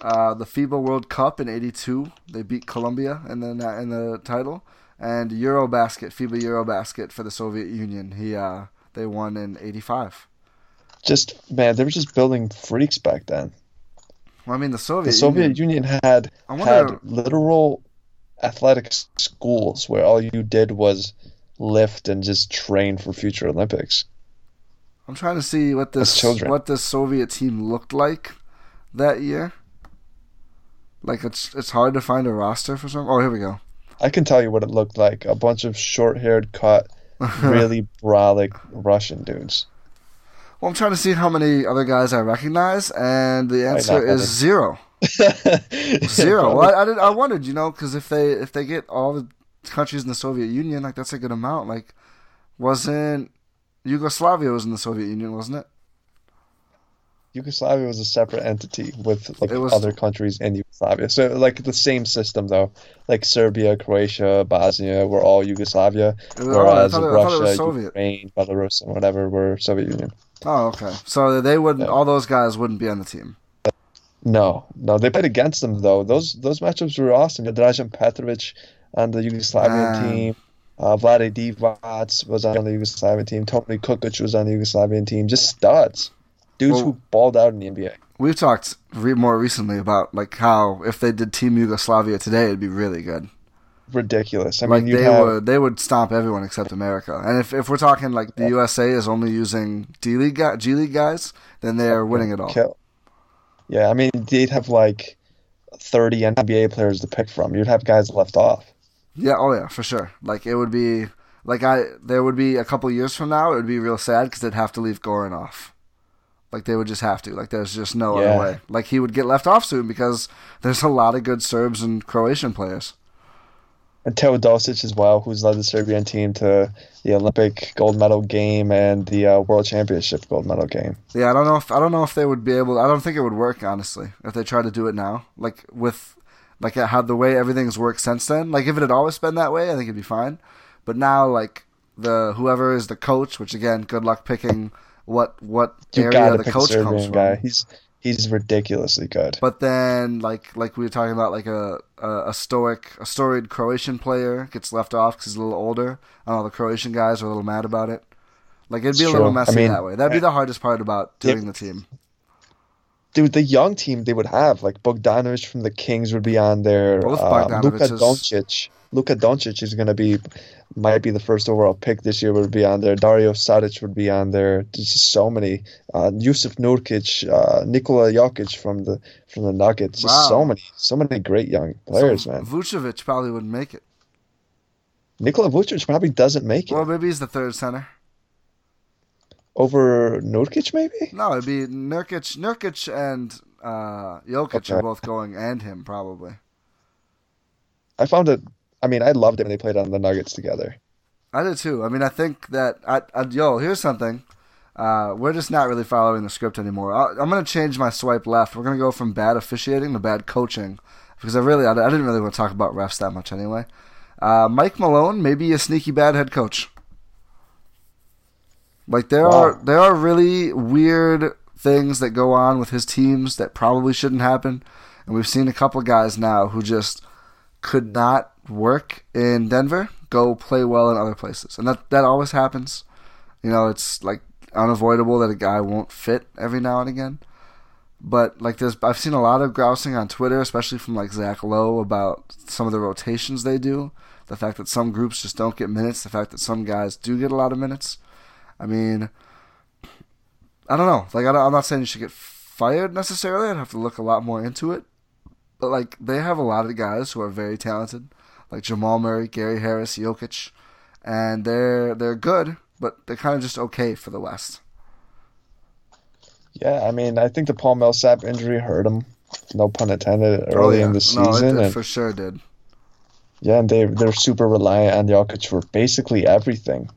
uh, the FIBA World Cup in '82, they beat Colombia in the in the title, and EuroBasket, FIBA EuroBasket for the Soviet Union. He uh, they won in '85. Just man, they were just building freaks back then. Well, I mean, the Soviet, The Soviet Union. Union had wonder. had literal athletic schools where all you did was lift and just train for future Olympics. I'm trying to see what this what this Soviet team looked like that year. Like it's it's hard to find a roster for some. Oh, here we go. I can tell you what it looked like. A bunch of short-haired, cut, really brolic Russian dudes. Well, I'm trying to see how many other guys I recognize, and the answer is zero. Zero. Well, I, I, did, I wondered, you know, because if they if they get all the countries in the Soviet Union, like that's a good amount. Like, wasn't Yugoslavia was in the Soviet Union, wasn't it? Yugoslavia was a separate entity with like was- other countries in Yugoslavia. So like the same system though, like Serbia, Croatia, Bosnia were all Yugoslavia, was- whereas it- I thought it was Russia. Ukraine, Belarus, and whatever were Soviet Union. Oh, okay. So they wouldn't. Yeah. All those guys wouldn't be on the team. No, no, they played against them though. Those those matchups were awesome. Dražen Petrovic on the Yugoslavian team. Uh, Vlade Divac was on the Yugoslavian team. Toni Kukoc was on the Yugoslavian team. Just studs, dudes Well- who balled out in the NBA. We've talked re- more recently about like how if they did Team Yugoslavia today, it'd be really good. Ridiculous. I like mean, they have would they would stomp everyone except America. And if if we're talking like the USA is only using D League G League guys, then they are winning it all. kill. Yeah, I mean, they'd have like thirty NBA players to pick from. You'd have guys left off. Yeah, oh yeah, for sure. Like it would be like I there would be a couple years from now it would be real sad because they'd have to leave Goran off. Like they would just have to. Like there's just no Yeah. other way. Like he would get left off soon because there's a lot of good Serbs and Croatian players. And Teodosic as well, who's led the Serbian team to the Olympic gold medal game and the uh, World Championship gold medal game. Yeah, I don't know if I don't know if they would be able. I don't think it would work honestly if they tried to do it now. Like with like how the way everything's worked since then. Like if it had always been that way, I think it'd be fine. But now like the whoever is the coach, which again, good luck picking what what You area the coach comes Serbian from. He's he's ridiculously good. But then, like like we were talking about, like a a, a stoic, a storied Croatian player gets left off because he's a little older. and don't. The Croatian guys are a little mad about it. Like it'd be It's a little true. I messy mean, that way. That'd be the hardest part about doing the team. Dude, the young team they would have, like Bogdanovic from the Kings would be on there. Both Uh, Luka. Doncic. Luka Doncic is going to be, might be the first overall pick this year. Would be on there. Dario Saric would be on there. There's just so many. Uh, Jusuf Nurkic, uh, Nikola Jokic from the from the Nuggets. Just Wow. so many, so many great young players, so man. Vucevic probably wouldn't make it. Nikola Vucevic probably doesn't make it Well, maybe he's the third center. over Nurkic, maybe. No, it'd be Nurkic, Nurkic, and uh, Jokic are both going, and him probably. I found it. I mean, I loved it when they played on the Nuggets together. I did too. I mean, I think that I, I yo, here's something. Uh, we're just not really following the script anymore. I, I'm gonna change my swipe left. We're gonna go from bad officiating to bad coaching because I really, I, I didn't really want to talk about refs that much anyway. Uh, Mike Malone, maybe a sneaky bad head coach. Like there Wow. are there are really weird things that go on with his teams that probably shouldn't happen, and we've seen a couple guys now who just could not work in Denver go play well in other places, and that that always happens. You know, it's like unavoidable that a guy won't fit every now and again. But like there's, I've seen a lot of grousing on Twitter, especially from like Zach Lowe about some of the rotations they do. The fact that some groups just don't get minutes. The fact that some guys do get a lot of minutes. I mean, I don't know. Like I I'm not saying you should get fired necessarily. I'd have to look a lot more into it. But like they have a lot of guys who are very talented, like Jamal Murray, Gary Harris, Jokic, and they're they're good, but they're kind of just okay for the West. Yeah, I mean, I think the Paul Millsap injury hurt him. No pun intended. Oh, early in the Oh, No, it, season, it and for sure did. yeah, and they they're super reliant on Jokic for basically everything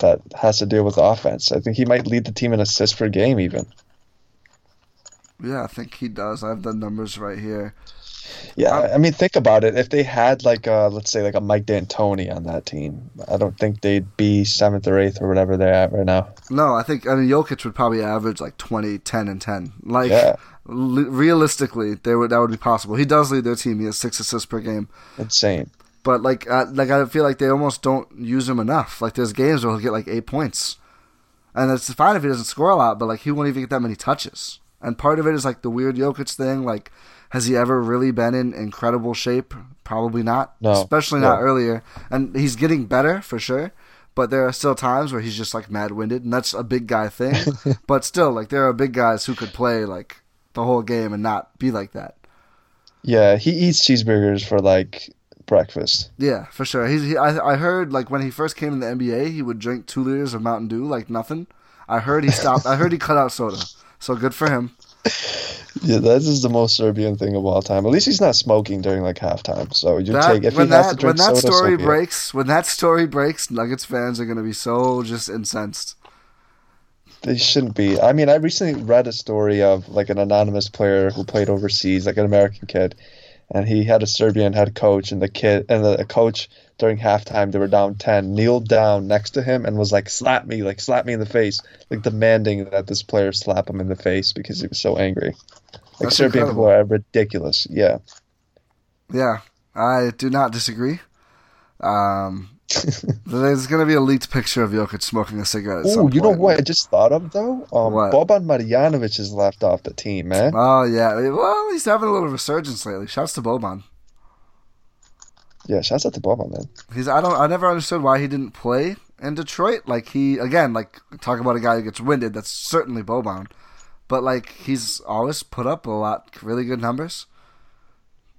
that has to deal with offense. I think he might lead the team in assists per game, even. Yeah, I think he does. I have the numbers right here. Yeah, Um, I mean, think about it. If they had like a, let's say like a Mike D'Antoni on that team, I don't think they'd be seventh or eighth or whatever they're at right now. No, I think I mean Jokic would probably average like 20, 10, and ten. Like Yeah. li- realistically, they would that would be possible. He does lead their team. He has six assists per game. Insane. But like, uh, like I feel like they almost don't use him enough. Like there's games where he'll get like eight points, and it's fine if he doesn't score a lot. But like he won't even get that many touches. And part of it is like the weird Jokic thing. Like, has he ever really been in incredible shape? Probably not. No. especially not No. earlier. And he's getting better for sure. But there are still times where he's just like mad winded, and that's a big guy thing. but still, like there are big guys who could play like the whole game and not be like that. Yeah, he eats cheeseburgers for like breakfast. Yeah, for sure. He's. He, I I heard like when he first came in the NBA, he would drink two liters of Mountain Dew like nothing. I heard he stopped. I heard he cut out soda. So good for him. Yeah, that is the most Serbian thing of all time. At least he's not smoking during like halftime. So you That, take if when he has to that drink when that soda, so story it. breaks, when that story breaks, Nuggets fans are gonna be so just incensed. They shouldn't be. I mean, I recently read a story of like an anonymous player who played overseas, like an American kid, and he had a Serbian head coach, and the kid and the coach during halftime they were down ten, kneeled down next to him and was like, "Slap me, like slap me in the face," like demanding that this player slap him in the face because he was so angry. Like That's Serbian incredible. people are ridiculous. Yeah. Yeah, I do not disagree. Um, there's going to be a leaked picture of Jokic smoking a cigarette. Oh, you know what I just thought of though? Um, What? Boban Marjanovic is left off the team, man. Oh yeah, well he's having a little resurgence lately. Shouts to Boban. Yeah, shouts out to Boban, man. He's I don't I never understood why he didn't play in Detroit. Like he again like talk about a guy who gets winded. That's certainly Boban, but like he's always put up a lot really good numbers.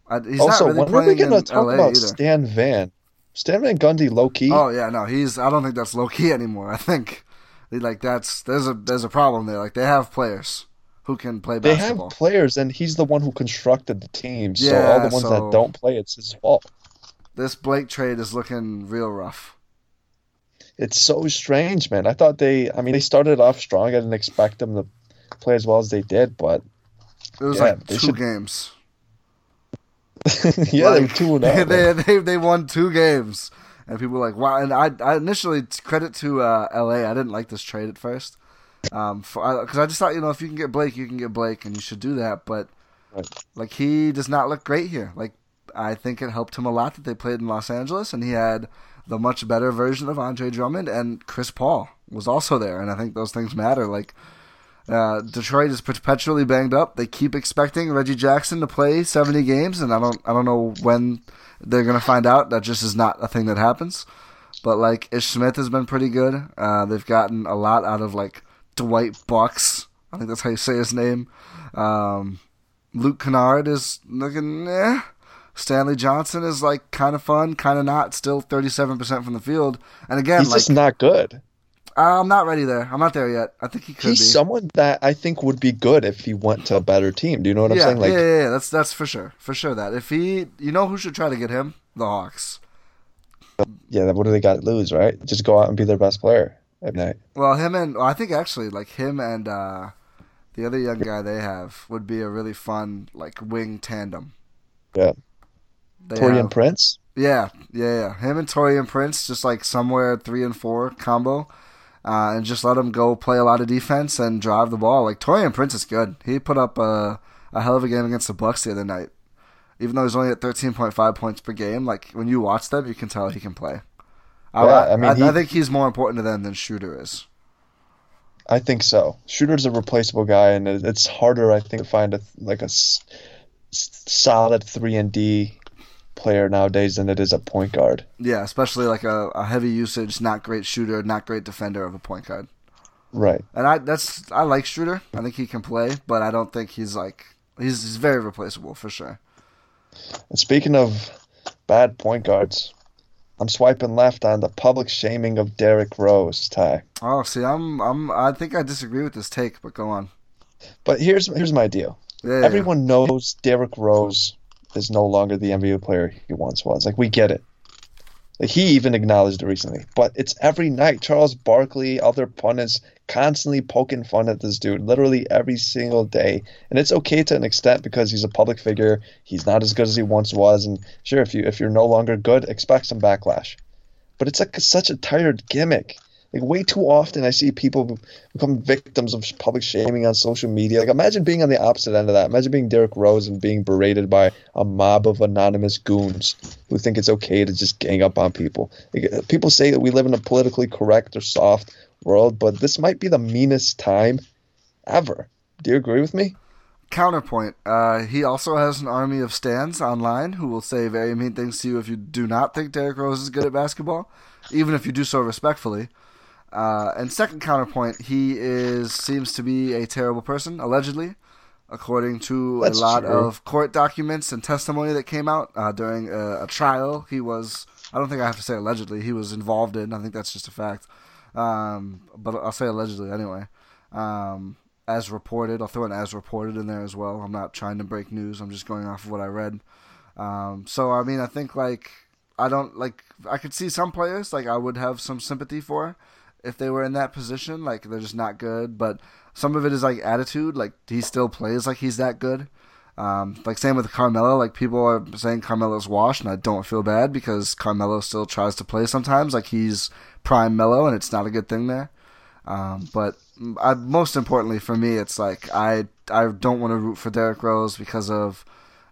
I, he's also, not really when are we playing gonna talk LA about either. Stan Van? Stan Van Gundy, low key. Oh yeah, no, he's. I don't think that's low key anymore. I think like that's there's a there's a problem there. Like they have players who can play basketball. they have players, and he's the one who constructed the team. So Yeah, all the ones so- that don't play, it's his fault. This Blake trade is looking real rough. It's so strange, man. I thought they. I mean, they started off strong. I didn't expect them to play as well as they did, but It was Yeah, like they two should- games. yeah, they were two and oh, they, they, they they won two games, and people were like, wow. And I I initially credit to uh, L.A. I didn't like this trade at first, um, for because I, just thought you know if you can get Blake, you can get Blake, and you should do that. But Right. like he does not look great here. Like I think it helped him a lot that they played in Los Angeles, and he had the much better version of Andre Drummond, and Chris Paul was also there, and I think those things matter. Like. Uh, Detroit is perpetually banged up. They keep expecting Reggie Jackson to play 70 games, and I don't, I don't know when they're gonna find out. That just is not a thing that happens. But like Ish Smith has been pretty good. Uh, they've gotten a lot out of like Dwight Buycks. I think that's how you say his name. Um, Luke Kennard is looking. Eh. Stanley Johnson is like kind of fun, kind of not. Still 37% from the field. And again, He's like just not good. I'm not ready there. I'm not there yet. I think he could He's be. someone that I think would be good if he went to a better team. Do you know what I'm yeah, saying? Like, yeah, yeah, yeah. That's that's for sure, for sure. That if he, you know, who should try to get him? The Hawks. yeah, what do they got to lose, right? Just go out and be their best player at night. Well, him and well, I think actually like him and uh, the other young guy they have would be a really fun like wing tandem. Yeah. They Taurean have- Prince. Yeah, yeah, yeah. Him and Taurean Prince, just like somewhere three and four combo, uh, and just let him go play a lot of defense and drive the ball. Like Taurean Prince is good. He put up a a hell of a game against the Bucks the other night. Even though he's only at thirteen point five points per game, like when you watch them, you can tell he can play. I, Yeah, I, mean, I, he- I think he's more important to them than Schröder is. I think so. Schröder's a replaceable guy, and it's harder, I think, to find a like a s- solid three and D player nowadays than it is a point guard. Yeah, especially like a, a heavy usage, not great shooter, not great defender of a point guard. Right. And I that's I like Schröder. I think he can play, but I don't think he's like he's he's very replaceable for sure. And speaking of bad point guards, I'm swiping left on the public shaming of Derrick Rose, Ty. Oh, see, I'm I'm I think I disagree with this take, but go on. But here's here's my deal. Yeah, yeah. Everyone knows Derrick Rose is no longer the NBA player he once was. Like we get it. Like, he even acknowledged it recently. But it's every night. Charles Barkley, other pundits, constantly poking fun at this dude, literally every single day. And it's okay to an extent because he's a public figure. He's not as good as he once was. And sure, if you if you're no longer good, expect some backlash. But it's like such a tired gimmick. Like way too often, I see people become victims of public shaming on social media. Like imagine being on the opposite end of that. Imagine being Derrick Rose and being berated by a mob of anonymous goons who think it's okay to just gang up on people. Like, people say that we live in a politically correct or soft world, but this might be the meanest time ever. Do you agree with me? Counterpoint. Uh, he also has an army of stands online who will say very mean things to you if you do not think Derrick Rose is good at basketball, even if you do so respectfully. Uh, and second counterpoint, he is seems to be a terrible person, allegedly, according to That's a lot true. of court documents and testimony that came out uh, during a, a trial. He was, I don't think I have to say allegedly, he was involved in. I think that's just a fact. Um, but I'll say allegedly anyway. Um, as reported, I'll throw an as reported in there as well. I'm not trying to break news. I'm just going off of what I read. Um, so I mean, I think like I don't like I could see some players like I would have some sympathy for if they were in that position. Like they're just not good. But some of it is like attitude. Like he still plays like he's that good. Um, like same with Carmelo. Like people are saying Carmelo's washed, and I don't feel bad because Carmelo still tries to play sometimes. Like he's prime Melo, and it's not a good thing there. Um, but I, most importantly for me, it's like I I don't want to root for Derrick Rose because of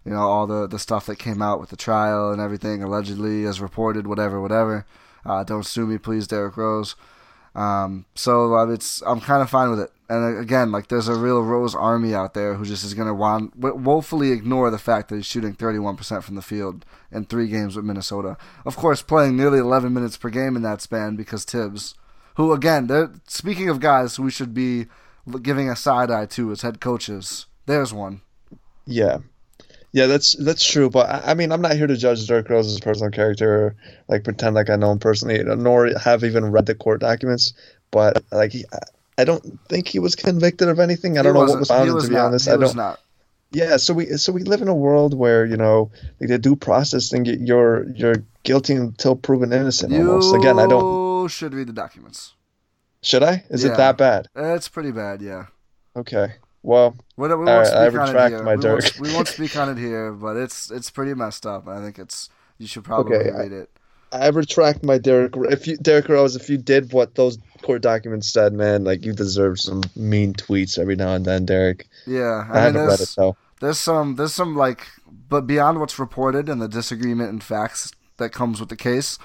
you know all the the stuff that came out with the trial and everything allegedly as reported, whatever, whatever. Uh, don't sue me, please, Derrick Rose. Um, so uh, it's I'm kind of fine with it. And uh, again, like there's a real Rose army out there who just is going to want woefully ignore the fact that he's shooting 31% from the field in three games with Minnesota. Of course, playing nearly 11 minutes per game in that span because Thibs, who again, they're speaking of guys who we should be giving a side eye to as head coaches. There's one. Yeah, yeah, that's that's true. But I, I mean, I'm not here to judge Derrick Rose's personal character, or, like pretend like I know him personally, nor have even read the court documents. But like, he, I don't think he was convicted of anything. I don't know what was found. To be not, honest, I don't. Not. Yeah, so we so we live in a world where you know like the due process thing. You're you're guilty until proven innocent. You almost. Again, I don't. Should read the documents. Should I? Is yeah. it that bad? It's pretty bad. Yeah. Okay. Well, we, we won't right, speak I on retract my we Dirk. Won't, we won't speak on it here, but it's it's pretty messed up. I think it's you should probably Okay, read it. I retract my Derek. If you Derrick Rose, if you did what those court documents said, man, like you deserve some mean tweets every now and then, Derrick. Yeah, I, I, mean, haven't read it there's, though. there's some there's some like, but beyond what's reported and the disagreement in facts that comes with the case,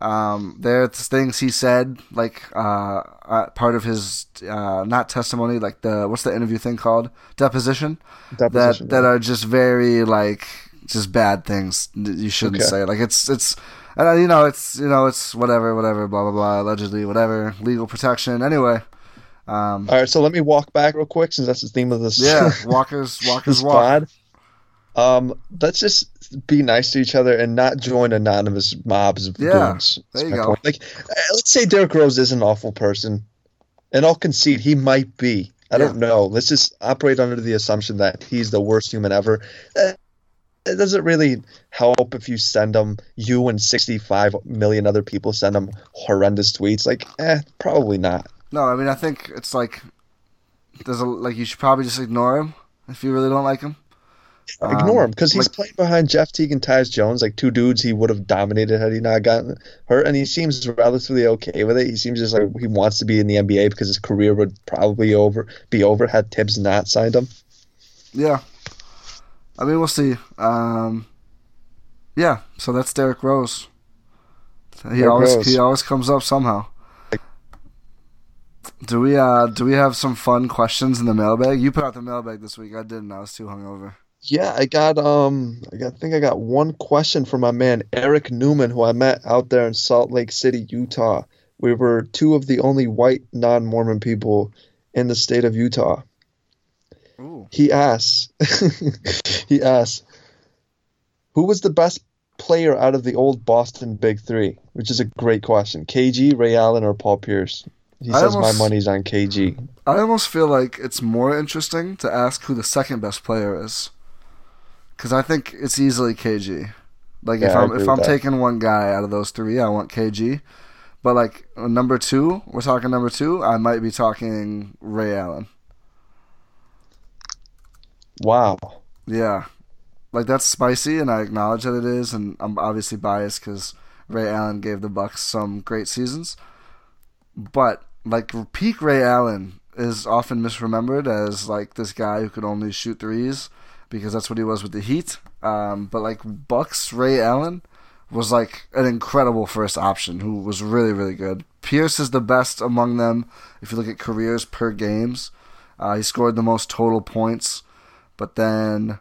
um, there's things he said like uh, uh, part of his uh, not testimony, like the what's the interview thing called deposition, Deposition, that that are just very like just bad things you shouldn't Okay. say. Like it's it's. And uh, you know it's you know it's whatever whatever blah blah blah allegedly whatever legal protection anyway um All right, so let me walk back real quick since that's the theme of this. yeah walkers walkers walk pod. Um, let's just be nice to each other and not join anonymous mobs of Yeah, goons. there you go. point. Like, uh, let's say Derrick Rose is an awful person, and I'll concede he might be. I don't know. Let's just operate under the assumption that he's the worst human ever. Uh, It doesn't really help if you send him, you and 65 million other people send him horrendous tweets. Like, eh, probably not. No, I mean I think it's like there's a like you should probably just ignore him if you really don't like him. Ignore Um, him because he's like- playing behind Jeff Teague and Tyus Jones, like two dudes he would have dominated had he not gotten hurt, and he seems relatively okay with it. He seems just like he wants to be in the NBA because his career would probably over be over had Thibs not signed him. Yeah, I mean we'll see. Um, yeah, so that's Derrick Rose. He Derrick always Rose. he always comes up somehow. Do we uh do we have some fun questions in the mailbag? You put out the mailbag this week. I didn't. I was too hungover. Yeah, I got um, I, got, I think I got one question from my man Eric Newman, who I met out there in Salt Lake City, Utah. We were two of the only white non-Mormon people in the state of Utah. Ooh. He asks, he asks, who was the best player out of the old Boston Big Three? Which is a great question. KG, Ray Allen, or Paul Pierce? He I says almost- my money's on KG. I almost feel like it's more interesting to ask who the second best player is, because I think it's easily KG. Like if Yeah, I I'm if I'm that. taking one guy out of those three, I want KG. But like number two, we're talking number two. I might be talking Ray Allen. Wow. Yeah, like that's spicy, and I acknowledge that it is, and I'm obviously biased because Ray Allen gave the Bucks some great seasons. But like peak Ray Allen is often misremembered as like this guy who could only shoot threes because that's what he was with the Heat. Um, but like Bucks Ray Allen was like an incredible first option who was really really good. Pierce is the best among them if you look at careers per games. Uh, he scored the most total points, but then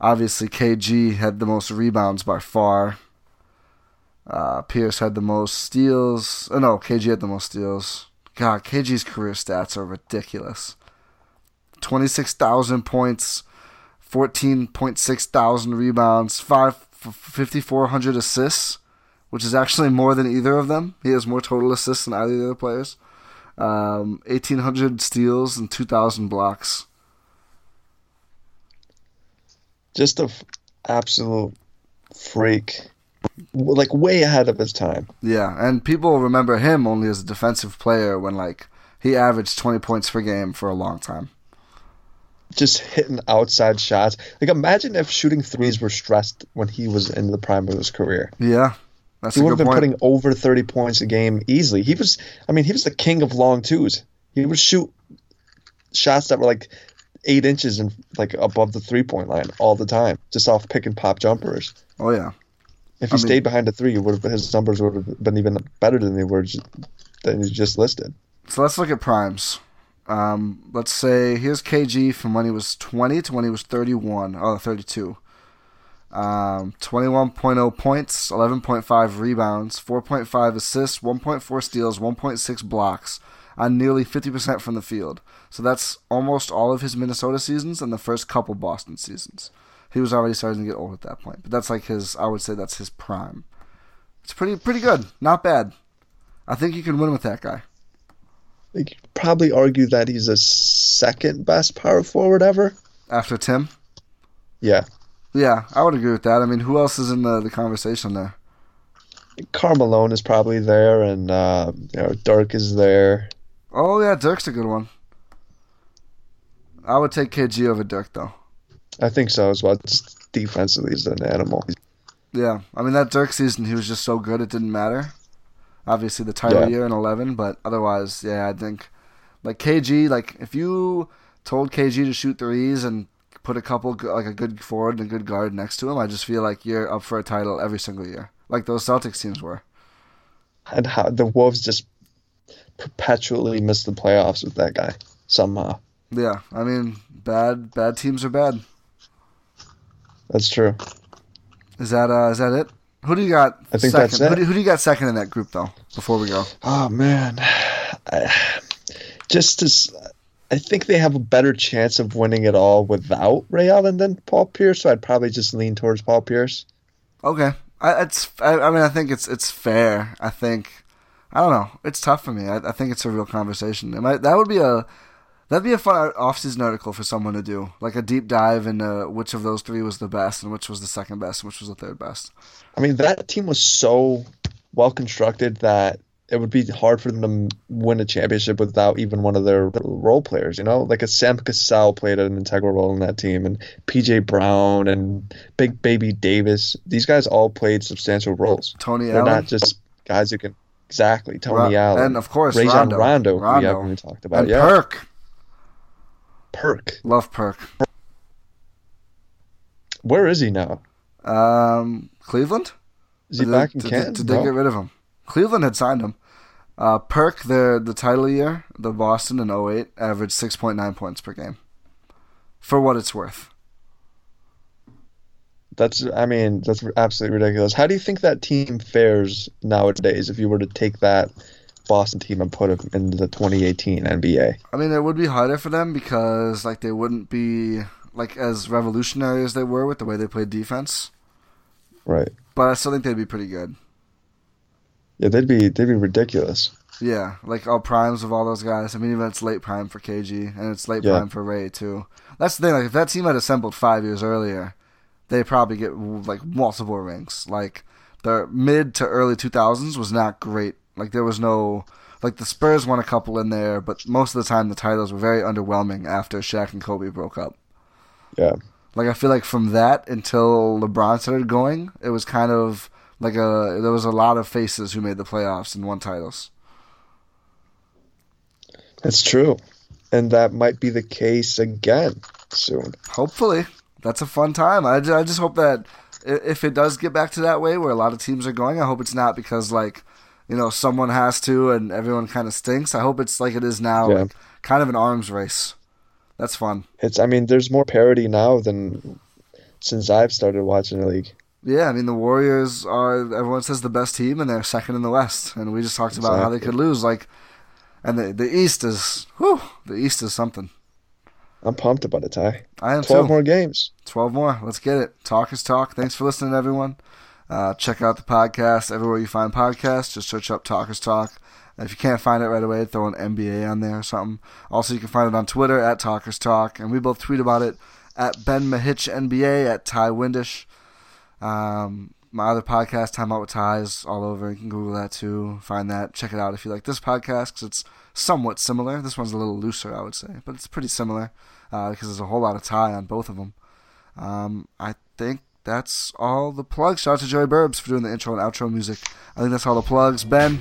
obviously KG had the most rebounds by far. Uh, Pierce had the most steals. Oh, no, KG had the most steals. God, KG's career stats are ridiculous. 26,000 points, 14.6 thousand rebounds, 5 5,400 assists, which is actually more than either of them. He has more total assists than either of the other players. Um, 1,800 steals and 2,000 blocks. Just a f- absolute freak. like way ahead of his time. Yeah, and people remember him only as a defensive player when like he averaged 20 points per game for a long time. Just hitting outside shots. Like imagine if shooting threes were stressed when he was in the prime of his career. Yeah. That's he would have been point. putting over 30 points a game easily. He was I mean, he was the king of long twos. He would shoot shots that were like 8 inches and like above the three-point line all the time, just off pick and pop jumpers. oh yeah. If he I mean- stayed behind the three, would have, his numbers would have been even better than they were than you just listed. So let's look at primes. Um, let's say here's KG from when he was 20 to when he was 31. Oh, 32. Um, 21.0 points, 11.5 rebounds, 4.5 assists, 1.4 steals, 1.6 blocks on nearly 50% from the field. So that's almost all of his Minnesota seasons and the first couple Boston seasons. He was already starting to get old at that point, but that's like his. I would say that's his prime. It's pretty pretty good, not bad. I think you can win with that guy. You could probably argue that he's a second best power forward ever. After Tim, Yeah. Yeah, I would agree with that. I mean, who else is in the, the conversation there? Karl Malone is probably there, and uh, you know Dirk is there. Oh yeah, Dirk's a good one. I would take KG over Dirk though. I think so as well. Just defensively, he's an animal. Yeah, I mean that Dirk season, he was just so good it didn't matter. Obviously the title Yeah. year in eleven, but otherwise, yeah, I think like KG, like if you told KG to shoot threes and put a couple like a good forward and a good guard next to him, I just feel like you're up for a title every single year, like those Celtics teams were. And how the Wolves just perpetually miss the playoffs with that guy somehow. Yeah, I mean, bad bad teams are bad. That's true. Is that uh is that it? Who do you got? I think second? that's Who it. do, who do you got second in that group though? Before we go, Oh man, I, just as I think they have a better chance of winning it all without Ray Allen than Paul Pierce. So I'd probably just lean towards Paul Pierce. okay. I, it's I, I mean I think it's it's fair. I think I don't know. It's tough for me. I, I think it's a real conversation. Might, that would be a that'd be a fun off-season article for someone to do, like a deep dive into which of those three was the best and which was the second best and which was the third best. I mean, that team was so well constructed that it would be hard for them to win a championship without even one of their role players. You know, like a Sam Cassell played an integral role in that team, and PJ Brown and Big Baby Davis. These guys all played substantial roles. Tony They're Allen not just guys who can exactly Tony Ra- Allen and of course Rajon Rondo, Rondo, who we haven't even talked about. and Yeah, Perk. Perk. Love Perk. Where is he now? Um, Cleveland. Is he Did- back in did, Canton? Did they No. get rid of him? Cleveland had signed him. Uh, Perk, the the title year, the Boston in 08, averaged 6.9 points per game. For what it's worth. That's, I mean, that's absolutely ridiculous. How do you think that team fares nowadays if you were to take that Boston team and put them in the 2018 NBA? I mean, it would be harder for them because like they wouldn't be like as revolutionary as they were with the way they played defense. Right. But I still think they'd be pretty good. Yeah, they'd be they'd be ridiculous. Yeah, like all primes of all those guys. I mean, even it's late prime for KG and it's late Yeah. prime for Ray too. That's the thing. Like, if that team had assembled five years earlier, they probably get like multiple rings. Like the mid to early two thousands was not great. Like there was no like the Spurs won a couple in there, but most of the time the titles were very underwhelming after Shaq and Kobe broke up. Yeah. Like I feel like from that until LeBron started going, it was kind of like a there was a lot of faces who made the playoffs and won titles. That's true. And that might be the case again soon. Hopefully, that's a fun time. I, I just hope that if it does get back to that way where a lot of teams are going, I hope it's not because like you know someone has to and everyone kind of stinks. I hope it's like it is now, Yeah. like, kind of an arms race. That's fun. It's I mean, there's more parity now than since I've started watching the league. Yeah, I mean the Warriors are everyone says the best team and they're second in the West, and we just talked about how they could lose. Like, and the the East is whew, the East is something. I'm pumped about it, Ty. I am Twelve too. more games. 12 more. Let's get it. Talk is talk. Thanks for listening, everyone. Uh, check out the podcast everywhere you find podcasts. Just search up Talkers Talk. If you can't find it right away, throw an NBA on there or something. Also, you can find it on Twitter at Talkers Talk. And we both tweet about it at Ben Mahitch NBA, at Ty Windish. Um, my other podcast, Time Out with Ties, all over. You can Google that too. Find that. Check it out if you like this podcast because it's somewhat similar. This one's a little looser, I would say, but it's pretty similar uh, because there's a whole lot of tie on both of them. Um, I think that's all the plugs. Shout out to Joey Burbs for doing the intro and outro music. I think that's all the plugs. Ben,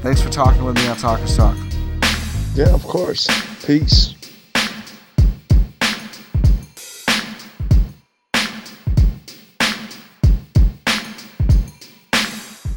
thanks for talking with me on Talkers Talk. Yeah, of course. Peace.